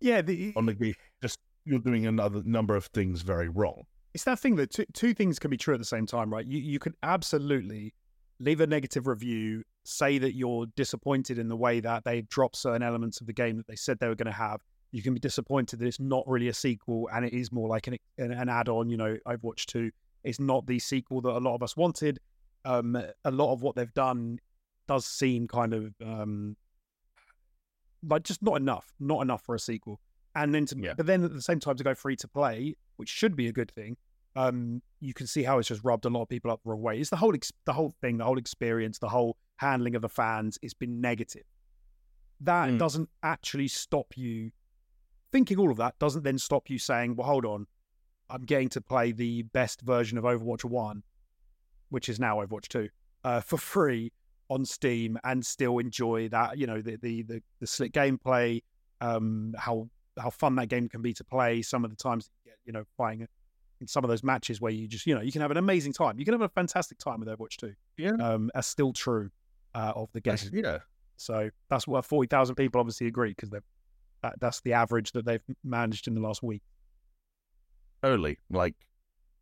Yeah, the, On the just you're doing another number of things very wrong. It's that thing that two, two things can be true at the same time, right? You you could absolutely leave a negative review, say that you're disappointed in the way that they dropped certain elements of the game that they said they were going to have. You can be disappointed that it's not really a sequel and it is more like an an, an add-on. You know, Overwatch Two. It's not the sequel that a lot of us wanted. Um, a lot of what they've done does seem kind of um, like just not enough, not enough for a sequel. And then, to, Yeah. but then at the same time to go free to play, which should be a good thing. Um, you can see how it's just rubbed a lot of people up the wrong way. It's the whole, ex- the whole thing, the whole experience, the whole handling of the fans. It's been negative. That Mm. doesn't actually stop you thinking all of that. Doesn't then stop you saying, "Well, hold on, I'm getting to play the best version of Overwatch One, which is now Overwatch Two, uh, for free on Steam, and still enjoy that. You know, the the the, the slick gameplay, um, how how fun that game can be to play. Some of the times, you know, playing in some of those matches where you just, you know, you can have an amazing time. You can have a fantastic time with Overwatch Two. Yeah. Um, that's still true uh, of the game. That's- yeah. So that's what forty thousand people obviously agree because that, that's the average that they've managed in the last week. Totally. Like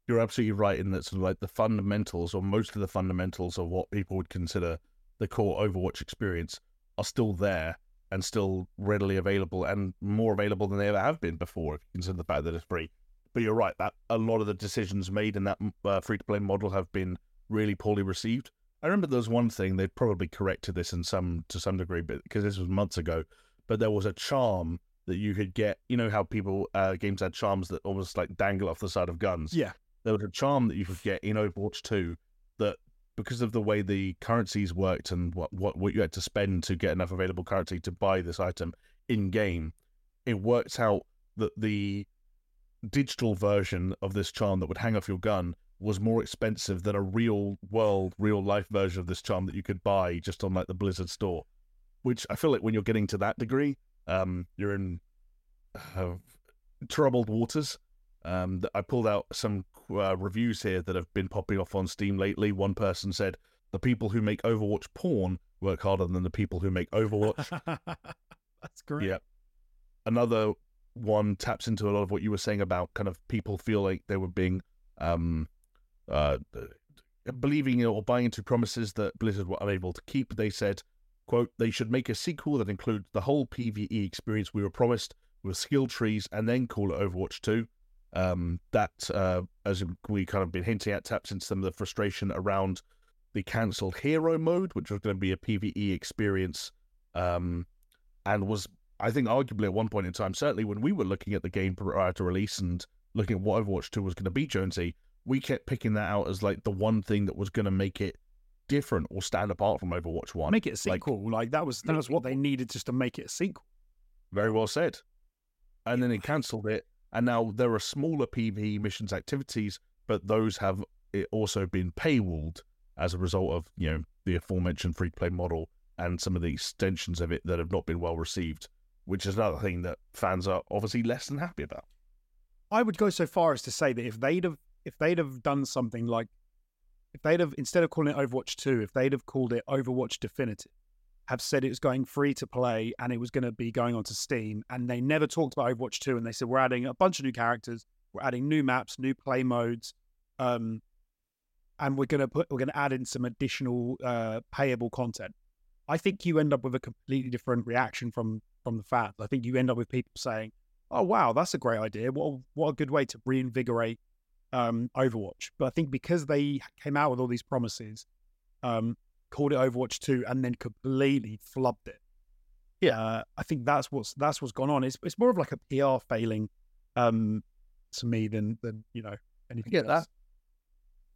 you're absolutely right in that sort of like the fundamentals or most of the fundamentals of what people would consider the core Overwatch experience are still there and still readily available and more available than they ever have been before if you consider the fact that it's free. But you're right that a lot of the decisions made in that uh, free to play model have been really poorly received. I remember there was one thing they've probably corrected this in some to some degree, but because this was months ago. But there was a charm that you could get. You know how people uh, games had charms that almost like dangle off the side of guns. Yeah. there was a charm that you could get in Overwatch 2 that because of the way the currencies worked and what, what, what you had to spend to get enough available currency to buy this item in game, it works out that the digital version of this charm that would hang off your gun was more expensive than a real world, real life version of this charm that you could buy just on like the Blizzard store. Which I feel like when you're getting to that degree, um, you're in uh, troubled waters. Um, I pulled out some uh, reviews here that have been popping off on Steam lately. One person said the people who make Overwatch porn work harder than the people who make Overwatch. that's great. Yeah. Another one taps into a lot of what you were saying about kind of people feel like they were being um uh believing or buying into promises that Blizzard were unable to keep. They said, quote, they should make a sequel that includes the whole PvE experience we were promised with skill trees and then call it Overwatch 2. Um, that, uh, as we kind of been hinting at, taps into some of the frustration around the cancelled hero mode, which was going to be a PvE experience, um, and was, I think, arguably at one point in time, certainly when we were looking at the game prior to release and looking at what Overwatch 2 was going to be, Jonesy, we kept picking that out as like the one thing that was going to make it different or stand apart from Overwatch 1. Make it a Like- sequel. Like, that was that was what they needed just to make it a sequel. Very well said. And then it cancelled it, and now there are smaller PvE missions activities, but those have eh, also been paywalled as a result of you know the aforementioned free play model and some of the extensions of it that have not been well received, which is another thing that fans are obviously less than happy about. I would go so far as to say that if they'd have if they'd have done something like if they'd have instead of calling it Overwatch 2, if they'd have called it Overwatch Definitive, have said it was going free to play and it was going to be going onto Steam, and they never talked about Overwatch 2, and they said we're adding a bunch of new characters, we're adding new maps, new play modes, um, and we're going to put we're going to add in some additional uh, payable content. I think you end up with a completely different reaction from from the fans. I think you end up with people saying, "Oh wow, that's a great idea! What what a good way to reinvigorate um, Overwatch." But I think because they came out with all these promises, um, called it Overwatch Two, and then completely flubbed it. Yeah. uh, I think that's what's that's what's gone on. It's it's more of like a PR failing um, to me than than you know anything. get else. that.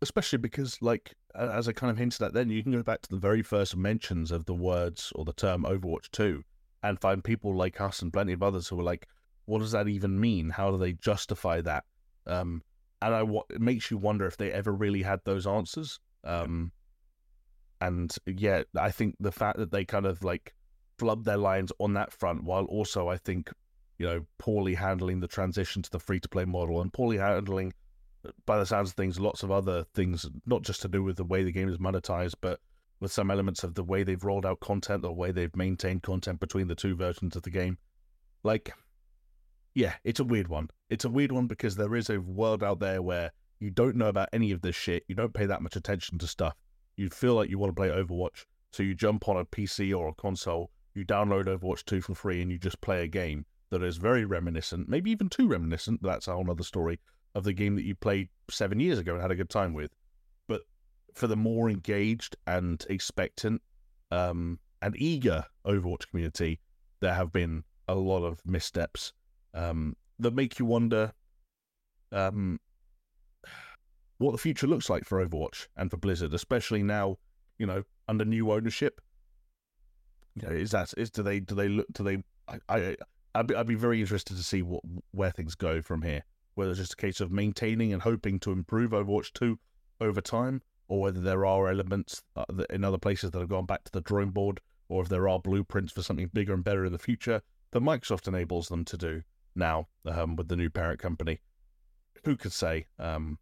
especially because like as i kind of hinted at then you can go back to the very first mentions of the words or the term overwatch 2 and find people like us and plenty of others who are like what does that even mean how do they justify that um and i it makes you wonder if they ever really had those answers um and yeah i think the fact that they kind of like flubbed their lines on that front while also i think you know poorly handling the transition to the free to play model and poorly handling by the sounds of things, lots of other things, not just to do with the way the game is monetized, but with some elements of the way they've rolled out content, the way they've maintained content between the two versions of the game. Like, yeah, it's a weird one. It's a weird one because there is a world out there where you don't know about any of this shit. You don't pay that much attention to stuff. You feel like you want to play Overwatch, so you jump on a PC or a console, you download Overwatch 2 for free, and you just play a game that is very reminiscent, maybe even too reminiscent. That's a whole other story of the game that you played seven years ago and had a good time with. But for the more engaged and expectant um, and eager Overwatch community, there have been a lot of missteps um, that make you wonder um, what the future looks like for Overwatch and for Blizzard, especially now, you know, under new ownership. You know, is that is do they do they look do they I, I I'd be, I'd be very interested to see what where things go from here. Whether it's just a case of maintaining and hoping to improve Overwatch 2 over time, or whether there are elements uh, in other places that have gone back to the drawing board, or if there are blueprints for something bigger and better in the future that Microsoft enables them to do now um, with the new parent company. Who could say? Um,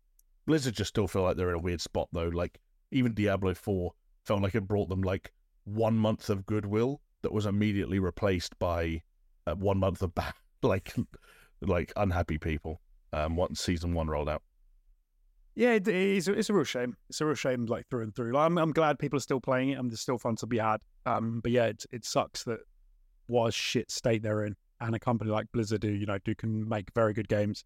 Blizzard just still feel like they're in a weird spot though. Like even Diablo 4 felt like it brought them like one month of goodwill that was immediately replaced by uh, one month of bad, like like unhappy people. Um, once season one rolled out. Yeah, it, it's, it's a real shame. It's a real shame, like through and through. Like, I'm I'm glad people are still playing it, and there's still fun to be had. Um, but yeah, it it sucks that was shit state they're in, and a company like Blizzard, who you know do can make very good games,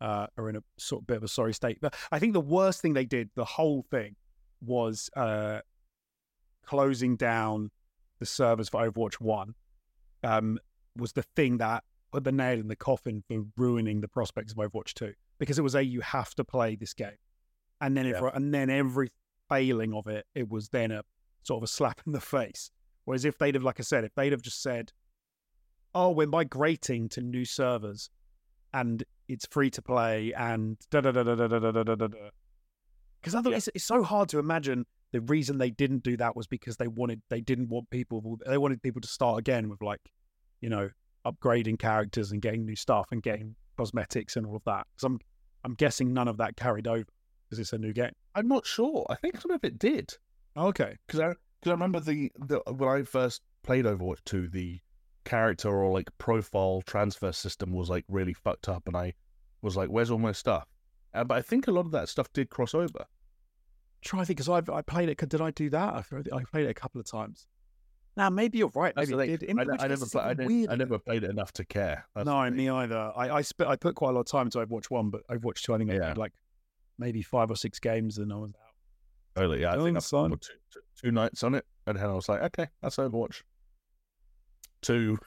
uh, are in a sort of bit of a sorry state. But I think the worst thing they did, the whole thing, was uh, closing down the servers for Overwatch One. Um, was the thing that put the nail in the coffin for ruining the prospects of Overwatch 2 because it was a you have to play this game, and then if, and then every failing of it, it was then a sort of a slap in the face. Whereas if they'd have, like I said, if they'd have just said, "Oh, we're migrating to new servers, and it's free to play," and da da da da da da da da da da, because otherwise it's, it's so hard to imagine the reason they didn't do that was because they wanted they didn't want people they wanted people to start again with like you know upgrading characters and getting new stuff and getting cosmetics and all of that. Because I'm I'm guessing none of that carried over because it's a new game. I'm not sure. I think some of it did. Okay. Because I because I remember the, the when I first played Overwatch 2, the character or like profile transfer system was like really fucked up, and I was like, "Where's all my stuff?" Uh, but I think a lot of that stuff did cross over. Try to think because I I played it. Did I do that? I played it a couple of times. Now, maybe you're right. Maybe it did. I, I, never, play, I, I, never played it enough to care. That's no, me either. I I, sp- I put quite a lot of time into Overwatch One, but Overwatch Two, I think I yeah. like maybe five or six games, and I was out. Really? Yeah, I think I put two, two, two nights on it, and then I was like, okay, that's Overwatch. Two.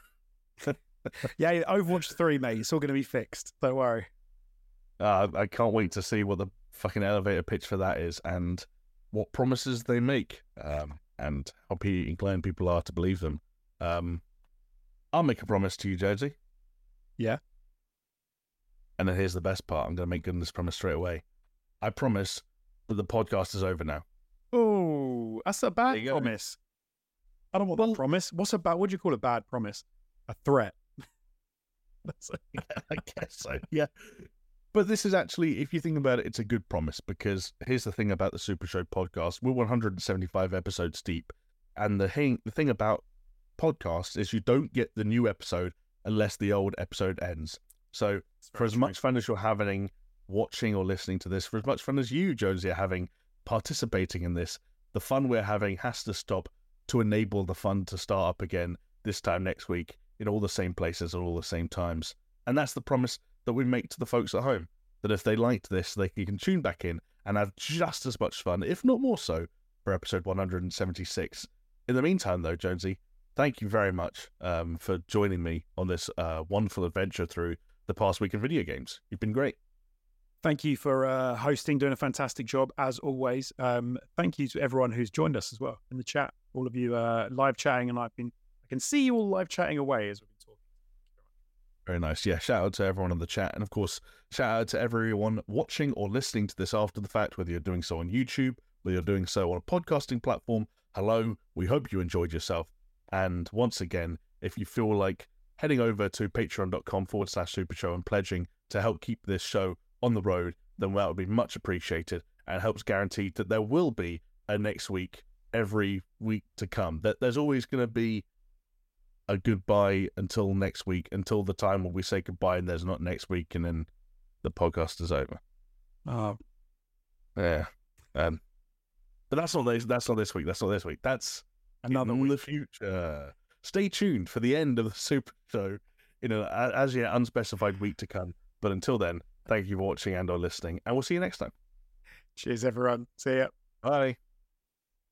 yeah, Overwatch Three, mate. It's all going to be fixed. Don't worry. Uh, I can't wait to see what the fucking elevator pitch for that is and what promises they make. Um, and how inclined people are to believe them. Um, I'll make a promise to you, Jonesy. Yeah. And then here's the best part. I'm going to make good on this promise straight away. I promise that the podcast is over now. Oh, that's a bad promise. I don't want well, that promise. What's a bad? What do you call a bad promise? A threat. that's a, I guess so. Yeah. But this is actually, if you think about it, it's a good promise because here's the thing about the Super Show podcast: we're 175 episodes deep, and the thing the thing about podcasts is you don't get the new episode unless the old episode ends. So, for as much fun as you're having watching or listening to this, for as much fun as you, Jonesy, are having participating in this, the fun we're having has to stop to enable the fun to start up again this time next week in all the same places at all the same times. And that's the promise that we make to the folks at home. That if they liked this, they can tune back in and have just as much fun, if not more so, for episode 176. In the meantime, though, Jonesy, thank you very much um, for joining me on this uh, wonderful adventure through the past week in video games. You've been great. Thank you for uh, hosting, doing a fantastic job as always. Um, thank you to everyone who's joined us as well in the chat. All of you uh, live chatting, and I've been I can see you all live chatting away as we've been talking. very nice. Yeah, shout out to everyone in the chat. And of course, shout out to everyone watching or listening to this after the fact, whether you're doing so on YouTube, whether you're doing so on a podcasting platform. Hello, we hope you enjoyed yourself. And once again, if you feel like heading over to patreon.com forward slash super show and pledging to help keep this show on the road, then that would be much appreciated and helps guarantee that there will be a next week every week to come. That there's always going to be a goodbye until next week, until the time when we say goodbye and there's not next week, and then the podcast is over. Oh, Yeah. Um, but that's not this. That's not this week. That's not this week. That's another in the future. Stay tuned for the end of the Super Show in a a- as yet unspecified week to come. But until then, thank you for watching and or listening, and we'll see you next time. Cheers, everyone. See ya. Bye.